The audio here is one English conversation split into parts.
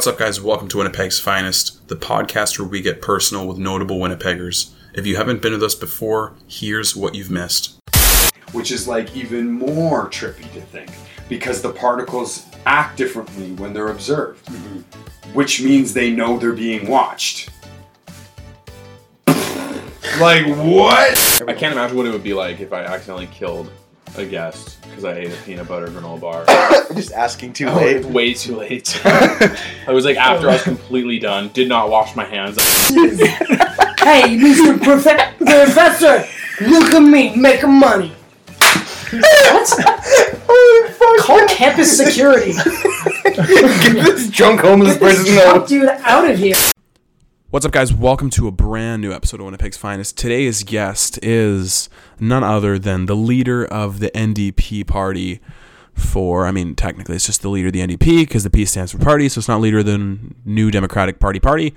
What's up, guys? Welcome to Winnipeg's Finest, the podcast where we get personal with notable Winnipeggers. If you haven't been with us before, here's what you've missed. which is like even more trippy to think because the particles act differently when they're observed, mm-hmm. which means they know they're being watched. like what? I can't imagine what it would be like if I accidentally killed a guest because I ate a peanut butter granola bar. Just asking too Oh, late. way too late. I was like after I was completely done, did not wash my hands. Hey, Mr. Profe- Professor, look at me making money. what? Call campus security. Get this drunk homeless Get this person drunk out. dude out of here. What's up, guys? Welcome to a brand new episode of Winnipeg's Finest. Today's guest is none other than the leader of the NDP party. For, I mean, technically, it's just the leader of the NDP because the P stands for party, so it's not leader of the New Democratic Party party.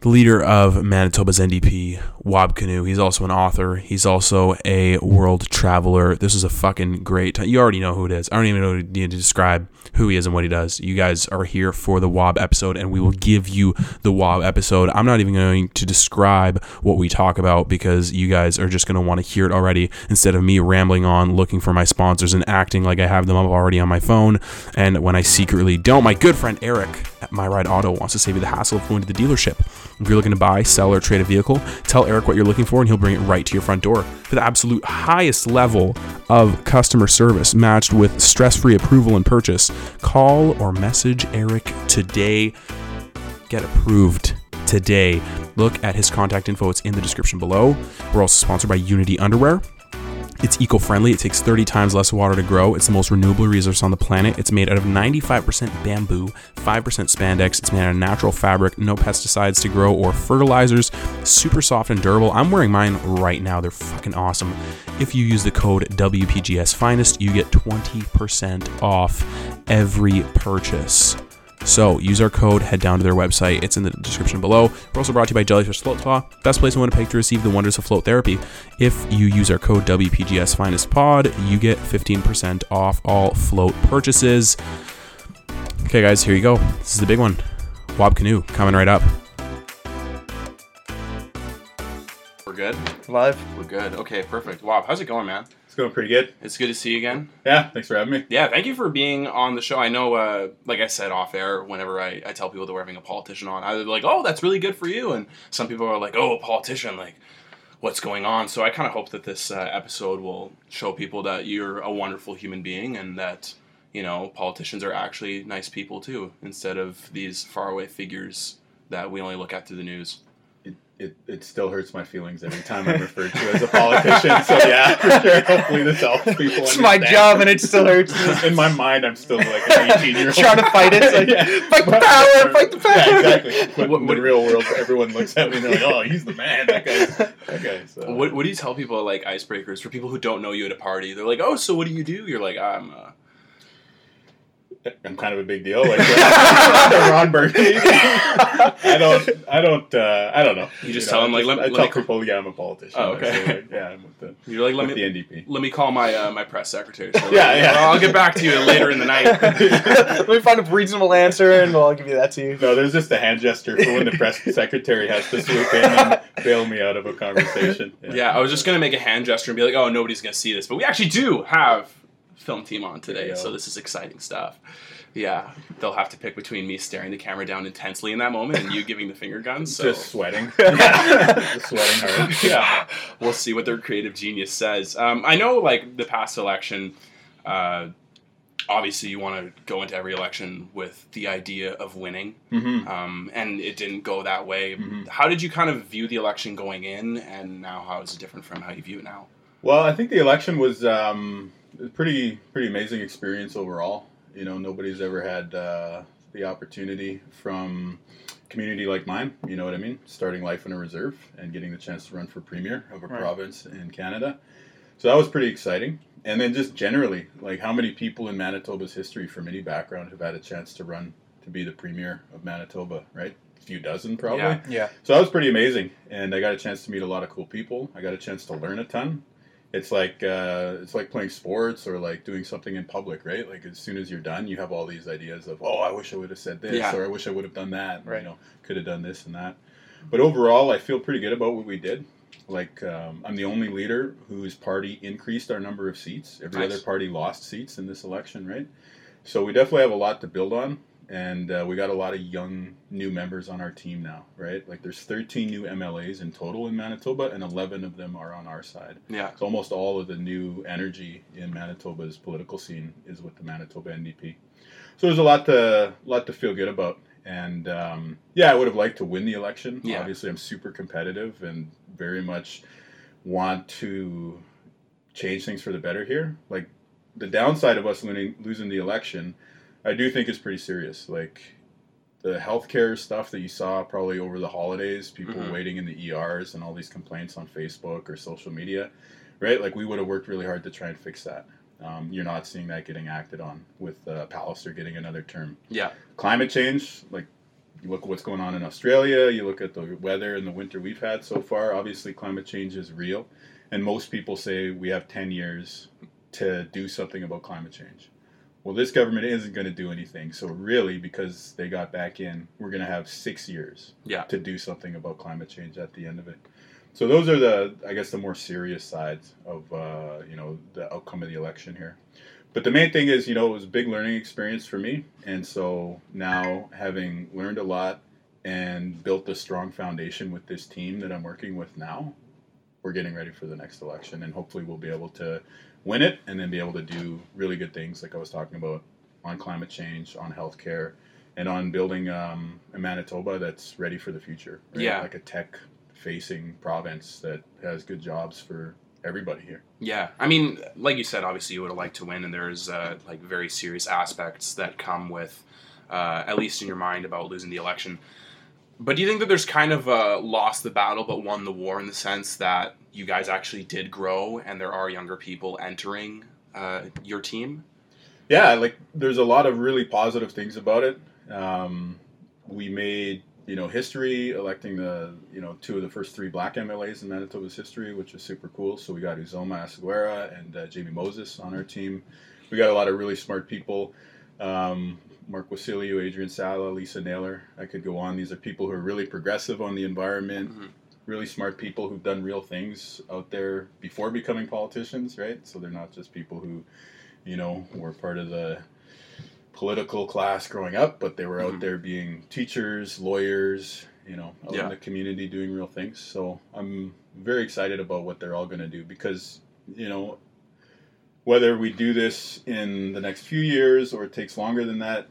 The leader of Manitoba's NDP, Wab Kinew. He's also an author. He's also a world traveler. This is a fucking great time. You already know who it is. I don't even know need to describe who he is and what he does. You guys are here for the Wab episode, and we will give you the Wab episode. I'm not even going to describe what we talk about because you guys are just going to want to hear it already instead of me rambling on looking for my sponsors and acting like I have them up already on my phone. And when I secretly don't, my good friend Eric at My Ride Auto wants to save you the hassle of going to the dealership. If you're looking to buy, sell, or trade a vehicle, tell Eric what you're looking for and he'll bring it right to your front door. For the absolute highest level of customer service matched with stress free approval and purchase, call or message Eric today. Get approved today. Look at his contact info, it's in the description below. We're also sponsored by Unity Underwear. It's eco friendly. It takes 30 times less water to grow. It's the most renewable resource on the planet. It's made out of 95% bamboo, 5% spandex. It's made out of natural fabric, no pesticides to grow or fertilizers. Super soft and durable. I'm wearing mine right now. They're fucking awesome. If you use the code WPGS Finest, you get 20% off every purchase. So use our code, head down to their website. It's in the description below. We're also brought to you by Jellyfish Float Spa, best place in Winnipeg to receive the wonders of float therapy. If you use our code WPGS Finest Pod, you get 15% off all float purchases. Okay, guys, here you go. This is the big one. Wab Kinew coming right up. We're good. Live. We're good. Okay, perfect. Wab, how's it going, man? It's going pretty good. It's good to see you again. Yeah, thanks for having me. Yeah, thank you for being on the show. I know, uh, like I said off air, whenever I, I tell people that we're having a politician on, either like, oh, that's really good for you, and some people are like, oh, a politician, like, what's going on? So I kind of hope that this uh, episode will show people that you're a wonderful human being and that, you know, politicians are actually nice people too, instead of these faraway figures that we only look at through the news. It, it, it still hurts my feelings every time I'm referred to as a politician. So yeah, for sure. Hopefully this helps people. It's my job and it still hurts. In my mind, I'm still like an 18 year old Trying to fight it, it's like, fight the power, fight the power. Yeah, exactly. But What- in what- the real world, everyone looks at me and they're like, "Oh, he's the man. That guy's that guy." So. What, what do you tell people like icebreakers for people who don't know you at a party? They're like, oh, so what do you do? You're like, I'm. Uh, I'm kind of a big deal, like Ron Burgundy. I don't, I don't, uh, I don't know. You just tell him, like, let- I let tell me- people, yeah, I'm a politician. Oh, okay. I say, like, yeah, I'm with the, you're like, let me the NDP. let me call my uh, my press secretary. So Yeah, yeah. I'll get back to you later in the night. Let me find a reasonable answer and I'll give you that to you. No, there's just a hand gesture for when the press secretary has to swoop in and bail me out of a conversation. yeah, I was just gonna make a hand gesture and be like, oh, nobody's gonna see this, but we actually do have film team on today, so this is exciting stuff. Yeah, they'll have to pick between me staring the camera down intensely in that moment and you giving the finger guns. So Just sweating. just sweating hard. yeah, we'll see what their creative genius says. Um, I know, like the past election, uh, obviously you want to go into every election with the idea of winning, hmm um, and it didn't go that way. Mhm. How did you kind of view the election going in, and now how is it different from how you view it now? Well, I think the election was um, pretty pretty amazing experience overall. You know, nobody's ever had uh, the opportunity from community like mine. You know what I mean? Starting life in a reserve and getting the chance to run for premier of a Right. province in Canada. So that was pretty exciting. And then just generally, like how many people in Manitoba's history from any background have had a chance to run to be the premier of Manitoba, right? A few dozen probably. Yeah. Yeah. So that was pretty amazing, and I got a chance to meet a lot of cool people. I got a chance to learn a ton, it's like uh, it's like playing sports or like doing something in public, right? Like as soon as you're done, you have all these ideas of, oh, I wish I would have said this, Yeah. or I wish I would have done that. Right. You know, could have done this and that. But overall, I feel pretty good about what we did. Like um, I'm the only leader whose party increased our number of seats. Every Nice. other party lost seats in this election, right? So we definitely have a lot to build on, and uh, we got a lot of young new members on our team now, right? Like there's 13 new MLAs in total in Manitoba, and 11 of them are on our side. Yeah. So almost all of the new energy in Manitoba's political scene is with the Manitoba NDP. So there's a lot to lot to feel good about. And um, yeah, I would have liked to win the election. Yeah. Obviously, I'm super competitive and very much want to change things for the better here. Like the downside of us losing, losing the election, I do think it's pretty serious. Like the healthcare stuff that you saw probably over the holidays, people Mhm. waiting in the ERs and all these complaints on Facebook or social media, right? Like we would have worked really hard to try and fix that. Um, you're not seeing that getting acted on with uh, Pallister getting another term. Yeah. Climate change, like you look at what's going on in Australia, you look at the weather and the winter we've had so far. Obviously, climate change is real, and most people say we have 10 years to do something about climate change. Well, this government isn't going to do anything. So, really, because they got back in, we're going to have six years Yeah. to do something about climate change at the end of it. So, those are the, I guess, the more serious sides of, uh, you know, the outcome of the election here. But the main thing is, you know, it was a big learning experience for me. And so now, having learned a lot and built a strong foundation with this team that I'm working with now, we're getting ready for the next election. And hopefully, we'll be able to win it and then be able to do really good things, like I was talking about on climate change, on healthcare, and on building um, a Manitoba that's ready for the future. Yeah. Like a tech facing province that has good jobs for everybody here. Yeah, I mean, like you said, obviously you would have liked to win, and there's uh, like very serious aspects that come with, uh, at least in your mind, about losing the election. But do you think that there's kind of uh, lost the battle but won the war in the sense that you guys actually did grow, and there are younger people entering uh, your team? yeah, like there's a lot of really positive things about it. Um, we made you know history electing the you know two of the first three black MLAs in Manitoba's history, which is super cool. So we got Uzoma Asagwara and uh, Jamie Moses on our team. We got a lot of really smart people. Um, Mark Wasyliw, Adrian Sala, Lisa Naylor. I could go on. These are people who are really progressive on the environment, Mhm. Really smart people who've done real things out there before becoming politicians, right? So they're not just people who, you know, were part of the political class growing up, but they were out Mhm. there being teachers, lawyers, you know, out Yeah. in the community doing real things. So I'm very excited about what they're all going to do because, you know, whether we do this in the next few years or it takes longer than that,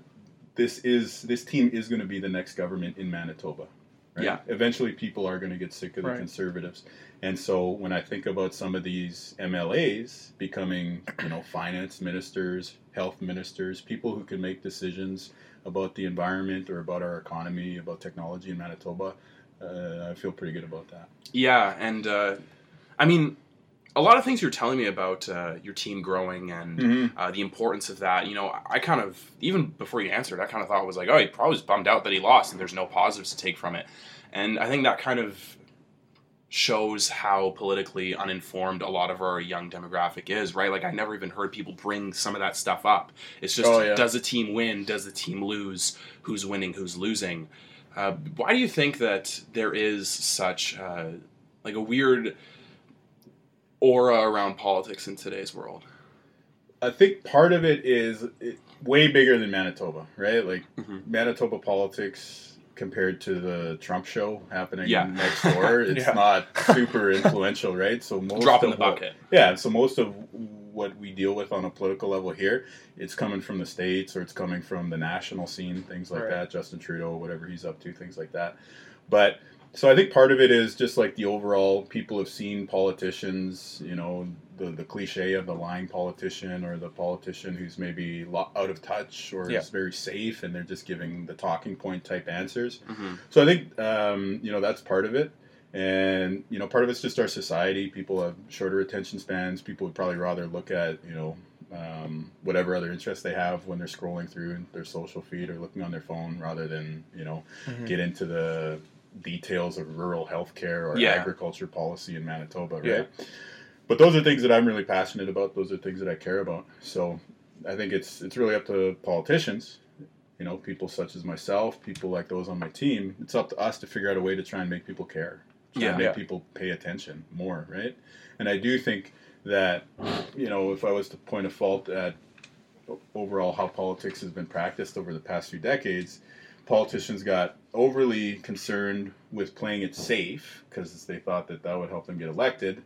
this is this team is going to be the next government in Manitoba. Right? Yeah. Eventually, people are going to get sick of the Right. conservatives, and so when I think about some of these MLAs becoming, you know, finance ministers, health ministers, people who can make decisions about the environment or about our economy, about technology in Manitoba, uh, I feel pretty good about that. Yeah, and uh, I mean, a lot of things you're telling me about uh, your team growing and Mm-hmm. uh, the importance of that. You know, I kind of even before you answered, I kind of thought it was like, oh, he probably was bummed out that he lost, and there's no positives to take from it. And I think that kind of shows how politically uninformed a lot of our young demographic is, right? Like I never even heard people bring some of that stuff up. It's just Oh, yeah. does the team win? Does the team lose? Who's winning? Who's losing? Uh, why do you think that there is such uh, like a weird aura around politics in today's world? I think part of it is it, way bigger than Manitoba, right? Like Mhm. Manitoba politics compared to the Trump show happening Yeah. next door, it's Yeah. not super influential, right? So most Drop in of the what- bucket. yeah, so most of what we deal with on a political level here, it's coming from the states or it's coming from the national scene, things like Right. that. Justin Trudeau, whatever he's up to, things like that. But so I think part of it is just like the overall people have seen politicians, you know, the the cliche of the lying politician or the politician who's maybe out of touch or Yeah. is very safe and they're just giving the talking point type answers. hmm So I think um, you know that's part of it, and you know part of it's just our society. People have shorter attention spans. People would probably rather look at you know um, whatever other interests they have when they're scrolling through their social feed or looking on their phone, rather than you know Mhm. get into the details of rural healthcare or Yeah. agriculture policy in Manitoba, right? Yeah. but those are things that I'm really passionate about. Those are things that I care about. So I think it's it's really up to politicians, you know, people such as myself, people like those on my team. It's up to us to figure out a way to try and make people care, try Yeah. and make Yeah. people pay attention more, right? And I do think that, you know, if I was to point a fault at overall how politics has been practiced over the past few decades, politicians got overly concerned with playing it safe because they thought that that would help them get elected.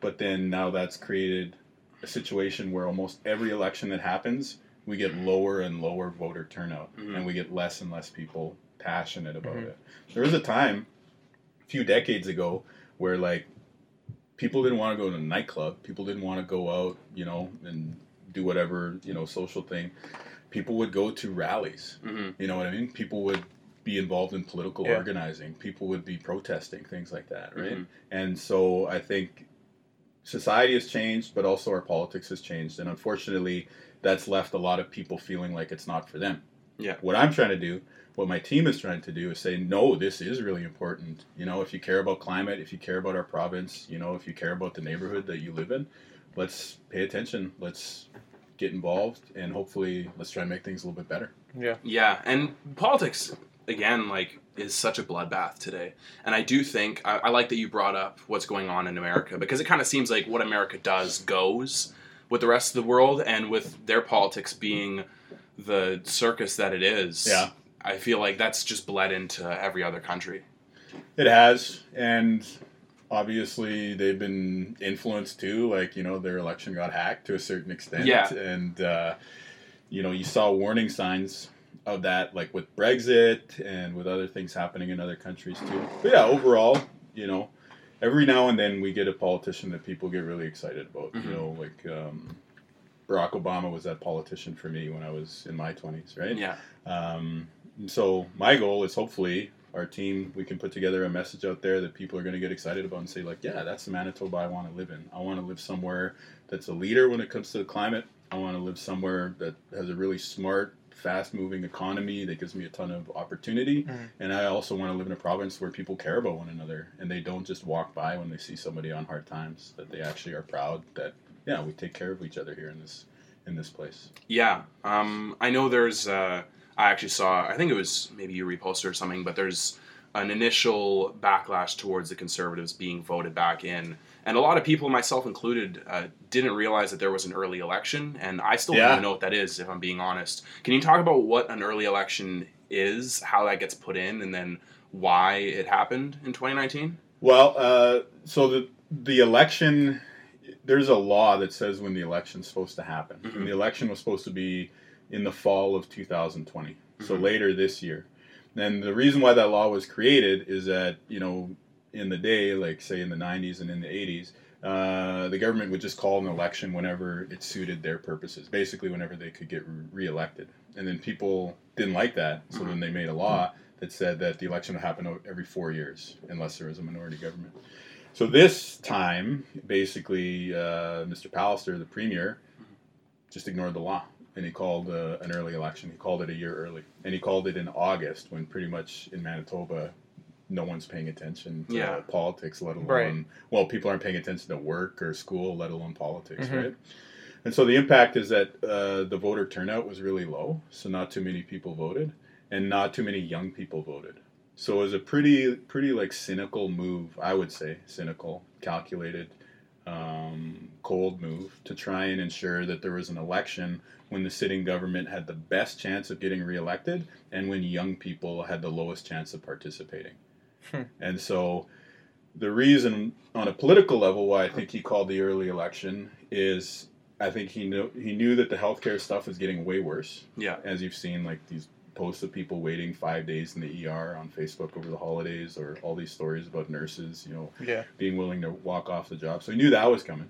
But then now that's created a situation where almost every election that happens, we get lower and lower voter turnout, Mhm. and we get less and less people passionate about Mhm. it. There was a time, a few decades ago, where like people didn't want to go to a nightclub, people didn't want to go out, you know, and do whatever you know social thing. People would go to rallies. hmm You know what I mean? People would be involved in political Yeah. organizing. People would be protesting things like that, right? Mhm. And so I think society has changed, but also our politics has changed, and unfortunately, that's left a lot of people feeling like it's not for them. Yeah. What I'm trying to do, what my team is trying to do, is say, no, this is really important. You know, if you care about climate, if you care about our province, you know, if you care about the neighborhood that you live in, let's pay attention. Let's get involved, and hopefully, let's try and make things a little bit better. Yeah. Yeah, and politics again, like, is such a bloodbath today. And I do think I, I like that you brought up what's going on in America because it kind of seems like what America does goes with the rest of the world, and with their politics being the circus that it is. Yeah. I feel like that's just bled into every other country. It has, and obviously they've been influenced too. Like you know, their election got hacked to a certain extent. Yeah. and uh, you know, you saw warning signs of that, like with Brexit and with other things happening in other countries too. But yeah, overall, you know, every now and then we get a politician that people get really excited about. Mhm. You know, like um, Barack Obama was that politician for me when I was in my twenties, right? Yeah. Um, so my goal is hopefully our team we can put together a message out there that people are going to get excited about and say like, yeah, that's the Manitoba I want to live in. I want to live somewhere that's a leader when it comes to the climate. I want to live somewhere that has a really smart, fast-moving economy that gives me a ton of opportunity. Mhm. And I also want to live in a province where people care about one another and they don't just walk by when they see somebody on hard times. That they actually are proud that yeah, we take care of each other here in this in this place. Yeah, um, I know there's. Uh, I actually saw. I think it was maybe you reposted or something, but there's an initial backlash towards the conservatives being voted back in, and a lot of people, myself included, uh, didn't realize that there was an early election, and I still don't even know what that is, if I'm being honest. Can you talk about what an early election is, how that gets put in, and then why it happened in 2019? Well, uh, so the the election, there's a law that says when the election's supposed to happen. Mhm. And the election was supposed to be in the fall of 2020, so Mhm. later this year. And the reason why that law was created is that you know, in the day, like say in the 90s and in the 80s. Uh, the government would just call an election whenever it suited their purposes, basically whenever they could get re- reelected. And then people didn't like that, so Mhm. then they made a law that said that the election would happen every four years unless there was a minority government. So this time, basically, uh, Mr. Pallister, the premier, just ignored the law and he called uh, an early election. He called it a year early, and he called it in August when pretty much in Manitoba, no one's paying attention to Yeah. politics, let alone Right. well, people aren't paying attention to work or school, let alone politics, Mhm. right? And so the impact is that uh, the voter turnout was really low, so not too many people voted, and not too many young people voted. So it was a pretty, pretty like cynical move, I would say, cynical, calculated, um, cold move to try and ensure that there was an election when the sitting government had the best chance of getting reelected and when young people had the lowest chance of participating. Hmm. And so the reason on a political level why I think he called the early election is I think he knew he knew that the healthcare stuff was getting way worse. Yeah. As you've seen like these posts of people waiting five days in the ER on Facebook over the holidays or all these stories about nurses, you know, Yeah. being willing to walk off the job. So he knew that was coming.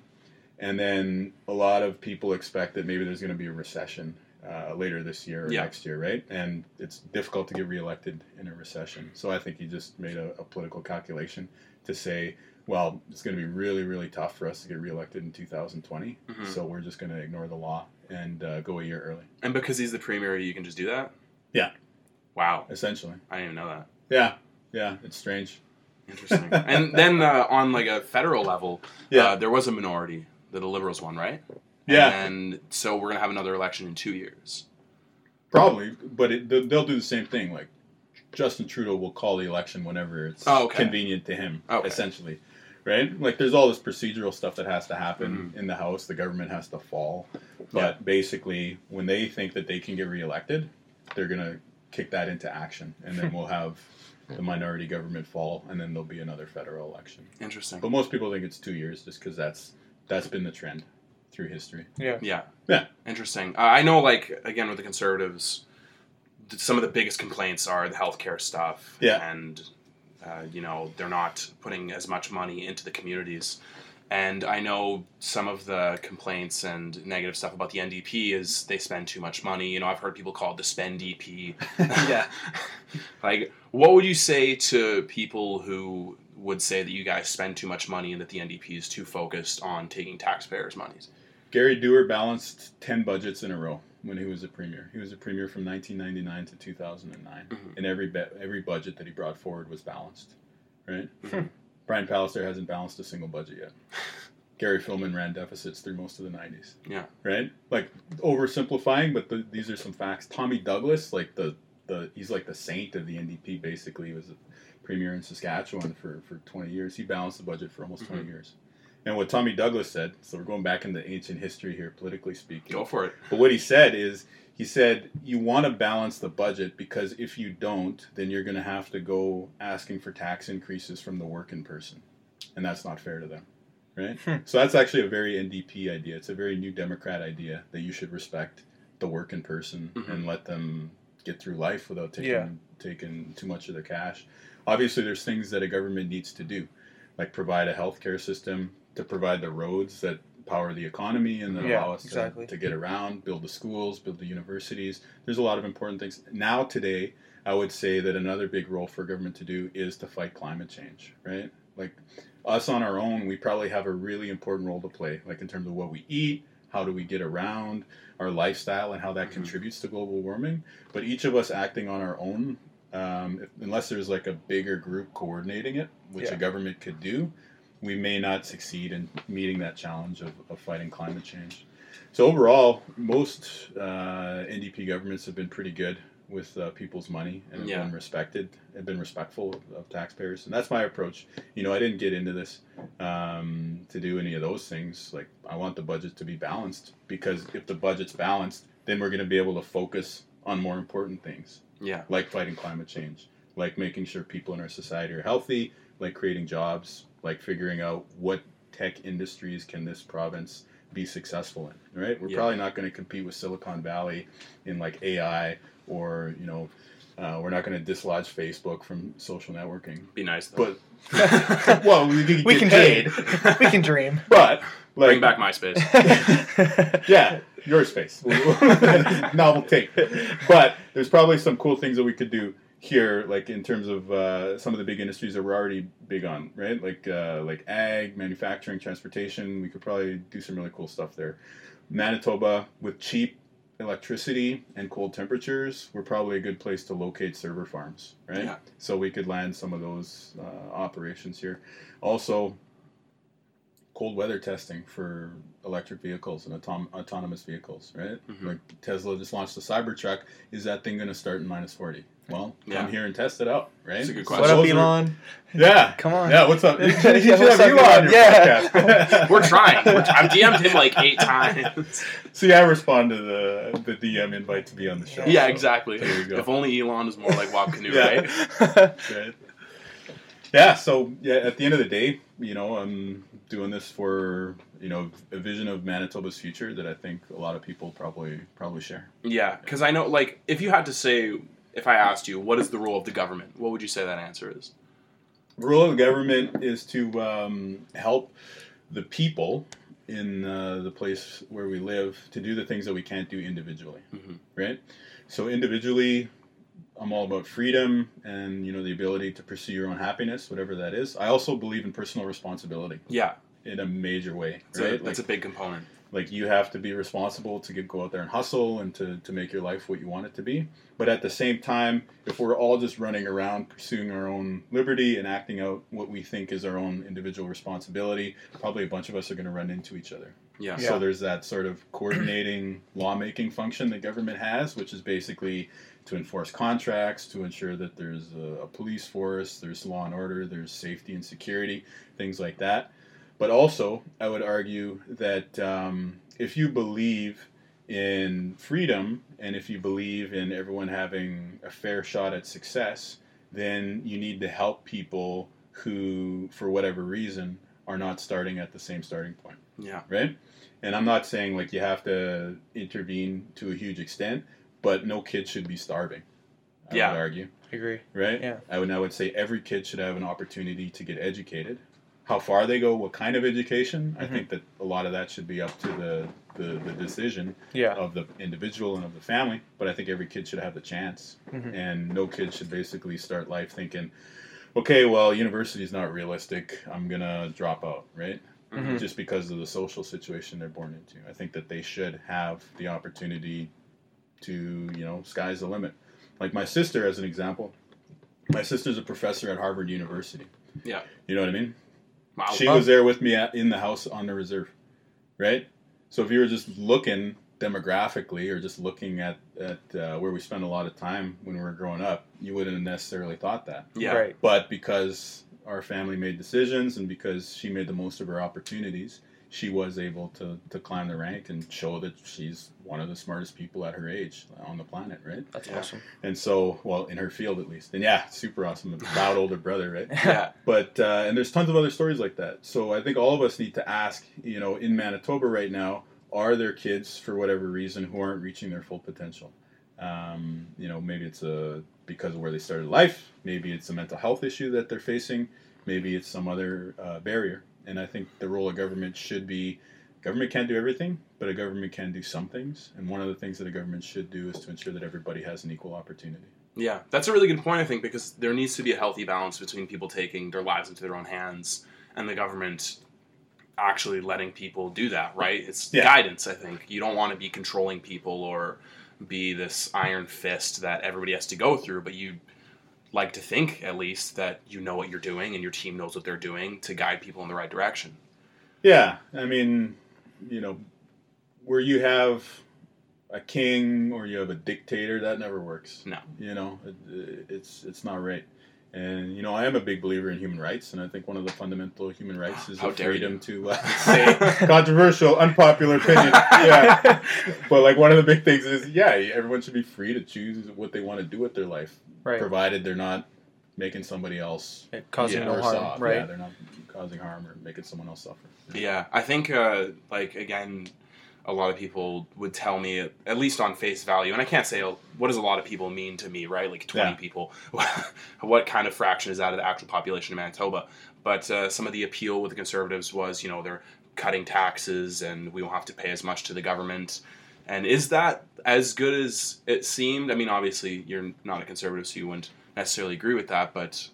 And then a lot of people expect that maybe there's going to be a recession uh, later this year or Yeah. next year, right? And it's difficult to get reelected in a recession. So I think he just made a, a political calculation to say, well, it's going to be really, really tough for us to get reelected in 2020. Mhm. So we're just going to ignore the law and uh, go a year early, And because he's the premier, you can just do that? Yeah. Wow. essentially. I didn't even know that. Yeah, yeah, it's strange. Interesting. and then uh, on like a federal level, Yeah. uh, there was a minority that the Liberals won, right? Yeah. And so we're gonna have another election in two years. Probably, but it, they'll do the same thing. Like Justin Trudeau will call the election whenever it's Oh, okay. convenient to him, Okay. essentially. Right? Like there's all this procedural stuff that has to happen Mhm. in the House. The government has to fall. But Yeah. basically, when they think that they can get reelected, they're gonna kick that into action, and then we'll have the minority government fall, and then there'll be another federal election. Interesting. But most people think it's two years, just because that's that's been the trend through history. Yeah. Yeah. Yeah. Interesting. Uh, I know, like again, with the conservatives, th- some of the biggest complaints are the healthcare stuff. Yeah. And uh, you know they're not putting as much money into the communities. And I know some of the complaints and negative stuff about the NDP is they spend too much money. You know, I've heard people call it the spend DP. Yeah. like, what would you say to people who would say that you guys spend too much money and that the NDP is too focused on taking taxpayers' monies? Gary Doer balanced 10 budgets in a row when he was a premier. He was a premier from 1999 to 2009. Mhm. And every be- every budget that he brought forward was balanced. Right? Mhm. Brian Pallister hasn't balanced a single budget yet. Gary Filmon ran deficits through most of the 90s. Yeah. Right? Like oversimplifying, but the, these are some facts. Tommy Douglas, like the, the he's like the saint of the NDP basically. He was a premier in Saskatchewan for, for 20 years. He balanced the budget for almost 20 mm-hmm. years. And what Tommy Douglas said, so we're going back into ancient history here, politically speaking. Go for it. But what he said is, he said, you want to balance the budget because if you don't, then you're going to have to go asking for tax increases from the working person. And that's not fair to them. Right? Hmm. So that's actually a very NDP idea. It's a very new Democrat idea that you should respect the working person Mhm. and let them get through life without taking Yeah. taking too much of their cash. Obviously, there's things that a government needs to do, like provide a healthcare system, to provide the roads that power the economy and Yeah, allow us exactly. to, to get around, build the schools, build the universities. There's a lot of important things. Now, today, I would say that another big role for government to do is to fight climate change, right? Like us on our own, we probably have a really important role to play, like in terms of what we eat, how do we get around, our lifestyle, and how that Mhm. contributes to global warming. But each of us acting on our own, um, if, unless there's like a bigger group coordinating it, which Yeah. a government could do, we may not succeed in meeting that challenge of, of fighting climate change. So overall, most uh, NDP governments have been pretty good with uh, people's money and have Yeah. been respected, have been respectful of, of taxpayers, and that's my approach. You know, I didn't get into this um, to do any of those things. Like, I want the budget to be balanced because if the budget's balanced, then we're going to be able to focus on more important things Yeah. like fighting climate change, like making sure people in our society are healthy, like creating jobs, like figuring out what tech industries can this province be successful in. Right? We're Yeah. probably not going to compete with Silicon Valley in like AI or you know. Uh, we're not going to dislodge Facebook from social networking, Be nice though. but well, we, can we can paid. dream. we can dream. But like, Bring back MySpace. yeah, your space. Novel take. But there's probably some cool things that we could do here, like in terms of uh, some of the big industries that we're already big on, right? Like uh, like ag, manufacturing, transportation. We could probably do some really cool stuff there. Manitoba with cheap electricity and cold temperatures, we're probably a good place to locate server farms, right? Yeah. So we could land some of those uh, operations here. Also, cold weather testing for electric vehicles and autom- autonomous vehicles, right? Mhm. Like Tesla just launched the Cybertruck. Is that thing going to start in minus 40? Well, Yeah. come here and test it out, right? That's a good So what up, Elon? yeah. Come on. Yeah, what's up? You should, Yeah, what's have up, Elon on your Yeah. podcast. We're trying. We're I've DM'd him like eight times. See, I respond to the the DM invite to be on the show. yeah, so exactly. There you go. If only Elon was more like Wab Kinew, Yeah. right? Right. Yeah, so yeah, at the end of the day, you know, I'm doing this for you know a vision of Manitoba's future that I think a lot of people probably probably share. Yeah, because I know, like, if you had to say, if I asked you, what is the role of the government, what would you say that answer is? The role of the government is to um, help the people in uh, the place where we live to do the things that we can't do individually, Mhm. right? So individually, I'm all about freedom and you know the ability to pursue your own happiness, whatever that is. I also believe in personal responsibility. Yeah, in a major way, That's, a, right? that's like, a big component. Like you have to be responsible to get, go out there and hustle and to, to make your life what you want it to be. But at the same time, if we're all just running around pursuing our own liberty and acting out what we think is our own individual responsibility, probably a bunch of us are going to run into each other. Yeah. So there's that sort of coordinating lawmaking function that government has, which is basically to enforce contracts, to ensure that there's a, a police force, there's law and order, there's safety and security, things like that. But also, I would argue that um, if you believe in freedom and if you believe in everyone having a fair shot at success, then you need to help people who, for whatever reason, are not starting at the same starting point Yeah. right? And I'm not saying like you have to intervene to a huge extent, but no kid should be starving. I Yeah. would argue, I agree. right? Yeah. I would I would say every kid should have an opportunity to get educated. How far they go, what kind of education, I Mhm. think that a lot of that should be up to the, the, the decision Yeah. of the individual and of the family. But I think every kid should have the chance, Mhm. and no kid should basically start life thinking, okay, well, university is not realistic. I'm gonna drop out, right? Mhm. Just because of the social situation they're born into. I think that they should have the opportunity to, you know, sky's the limit. Like my sister, as an example, my sister's a professor at Harvard University. Yeah. You know what I mean? Wow. She was there with me at, in the house on the reserve, right? So if you were just looking demographically or just looking at, at uh, where we spent a lot of time when we were growing up, you wouldn't have necessarily thought that. yeah. Right. But because our family made decisions and because she made the most of her opportunities, she was able to, to climb the rank and show that she's one of the smartest people at her age on the planet, right? That's Yeah. awesome. And so, well, in her field at least. And yeah, super awesome. A proud older brother, right? Yeah. But uh, and there's tons of other stories like that. So I think all of us need to ask, you know, in Manitoba right now, are there kids for whatever reason who aren't reaching their full potential? Um, you know, maybe it's a because of where they started life. Maybe it's a mental health issue that they're facing. Maybe it's some other uh, barrier. And I think the role of government should be government can't do everything, but a government can do some things. And one of the things that a government should do is to ensure that everybody has an equal opportunity. Yeah, that's a really good point, I think, because there needs to be a healthy balance between people taking their lives into their own hands and the government actually letting people do that, right? It's Yeah. guidance, I think. You don't want to be controlling people or be this iron fist that everybody has to go through, but you like to think, at least, that you know what you're doing and your team knows what they're doing to guide people in the right direction. Yeah, I mean, you know, where you have a king or you have a dictator, that never works. No. You know, it, it's it's not right. And you know, I am a big believer in human rights, and I think one of the fundamental human rights is the freedom to uh, say controversial, unpopular opinion. Yeah, but like one of the big things is, yeah, everyone should be free to choose what they want to do with their life, Right. provided they're not making somebody else It causing Yeah. no harm. off. Right. Yeah, they're not causing harm or making someone else suffer. Yeah, I think uh, like again, a lot of people would tell me at least on face value, and I can't say what does a lot of people mean to me, right? Like twenty Yeah. people, what kind of fraction is that of the actual population of Manitoba? But uh, some of the appeal with the Conservatives was, you know, they're cutting taxes and we won't have to pay as much to the government. And is that as good as it seemed? I mean, obviously you're not a conservative, so you wouldn't necessarily agree with that. But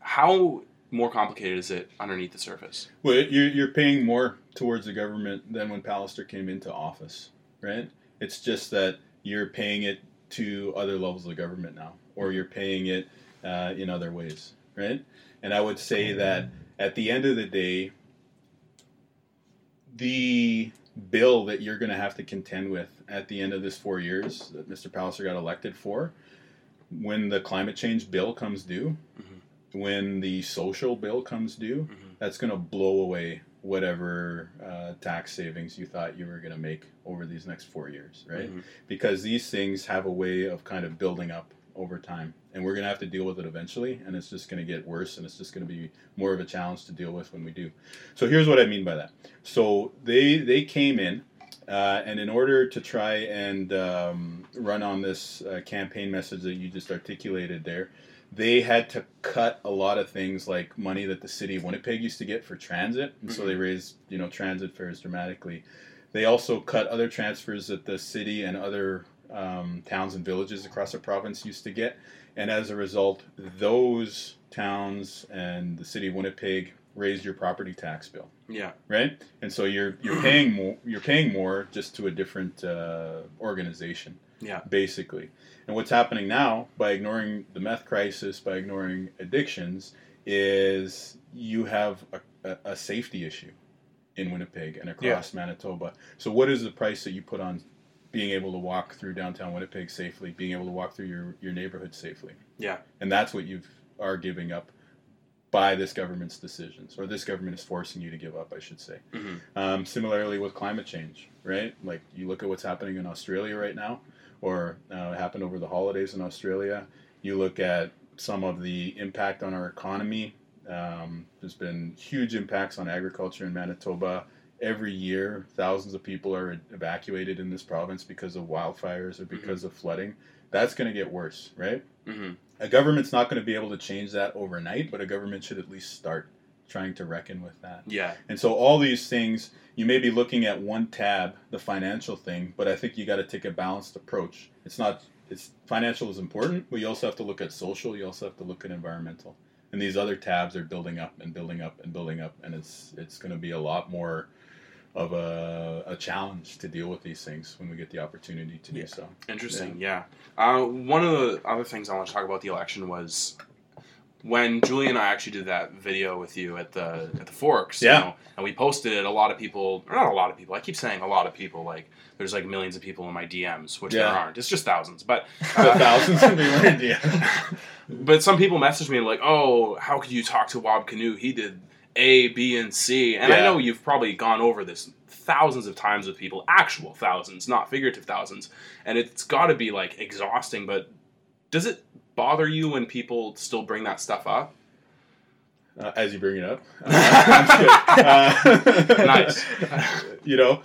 how more complicated is it underneath the surface? Well, you're, you're paying more towards the government than when Pallister came into office, right? It's just that you're paying it to other levels of government now, or you're paying it uh, in other ways, right? And I would say that at the end of the day, the bill that you're going to have to contend with at the end of this four years that Mr. Pallister got elected for, when the climate change bill comes due, when the social bill comes due, Mhm. that's going to blow away whatever uh, tax savings you thought you were going to make over these next four years, right? Mhm. Because these things have a way of kind of building up over time, and we're going to have to deal with it eventually, and it's just going to get worse, and it's just going to be more of a challenge to deal with when we do. So here's what I mean by that. So they they came in. Uh, and in order to try and um, run on this uh, campaign message that you just articulated there, they had to cut a lot of things like money that the city of Winnipeg used to get for transit, and so they raised you know transit fares dramatically. They also cut other transfers that the city and other um, towns and villages across the province used to get, and as a result, those towns and the city of Winnipeg raised your property tax bill Yeah. right? And so you're you're paying more you're paying more just to a different uh, organization, Yeah. basically. And what's happening now by ignoring the meth crisis, by ignoring addictions, is you have a, a, a safety issue in Winnipeg and across Manitoba. So what is the price that you put on being able to walk through downtown Winnipeg safely, being able to walk through your, your neighborhood safely? Yeah. And that's what you are giving up by this government's decisions, or this government is forcing you to give up, I should say. Mhm. Um, similarly with climate change, right? Like you look at what's happening in Australia right now, or uh, happened over the holidays in Australia. You look at some of the impact on our economy. Um, there's been huge impacts on agriculture in Manitoba. Every year, thousands of people are evacuated in this province because of wildfires or because of flooding. That's going to get worse, right? Mm-hmm. A government's not going to be able to change that overnight, but a government should at least start trying to reckon with that. Yeah. And so all these things, you may be looking at one tab, the financial thing, but I think you got to take a balanced approach. It's not it's financial is important, but you also have to look at social, you also have to look at environmental. And these other tabs are building up and building up and building up and it's it's going to be a lot more of a, a challenge to deal with these things when we get the opportunity to Yeah. do so. Interesting. Yeah. Uh, one of the other things I want to talk about the election was when Julie and I actually did that video with you at the at the Forks. Yeah. You know, and we posted it. A lot of people, or not a lot of people. I keep saying a lot of people. Like there's like millions of people in my DMs, which there aren't. It's just thousands. But uh, thousands of people in the- but some people message me like, "Oh, how could you talk to Wab Kinew? He did A, B, and C." And I know you've probably gone over this thousands of times with people, actual thousands, not figurative thousands, and it's got to be like exhausting. But does it bother you when people still bring that stuff up? uh, as you bring it up. Uh, I'm just kidding. Uh, Nice. you know,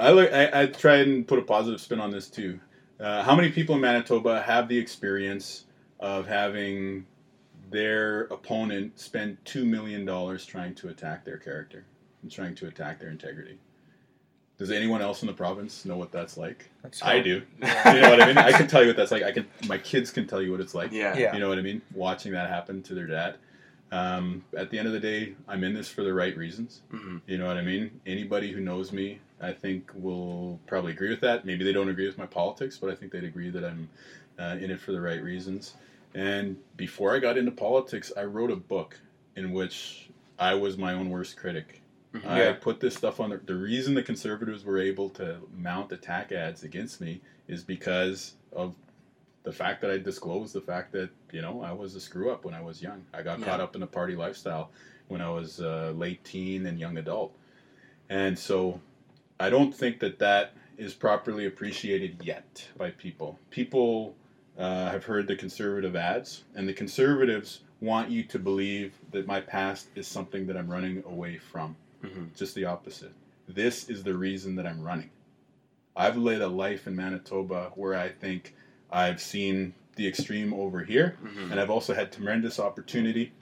I look. I, I try and put a positive spin on this too. Uh, how many people in Manitoba have the experience of having their opponent spend two million dollars trying to attack their character and trying to attack their integrity? Does anyone else in the province know what that's like? That's I do. You know what I mean? I can tell you what that's like. I can. My kids can tell you what it's like. Yeah. Yeah. You know what I mean? Watching that happen to their dad. Um, at the end of the day, I'm in this for the right reasons. Mhm. You know what I mean? Anybody who knows me, I think, will probably agree with that. Maybe they don't agree with my politics, but I think they'd agree that I'm uh, in it for the right reasons. And before I got into politics, I wrote a book in which I was my own worst critic. Mhm. I Yeah. put this stuff on the, the reason the conservatives were able to mount attack ads against me is because of the fact that I disclosed the fact that you know I was a screw up when I was young. I got Yeah. caught up in a party lifestyle when I was uh, late teen and young adult, and so I don't think that that is properly appreciated yet by people. People uh, have heard the conservative ads, and the conservatives want you to believe that my past is something that I'm running away from Mhm. just the opposite. This is the reason that I'm running. I've led a life in Manitoba where I think I've seen the extreme over here, Mhm. and I've also had tremendous opportunity.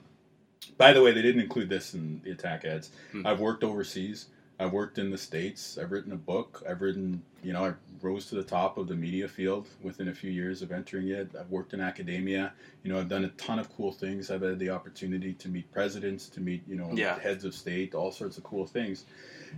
By the way, they didn't include this in the attack ads. Hmm. I've worked overseas. I've worked in the states. I've written a book. I've written, you know, I rose to the top of the media field within a few years of entering it. I've worked in academia. You know, I've done a ton of cool things. I've had the opportunity to meet presidents, to meet, you know, Yeah. heads of state, all sorts of cool things.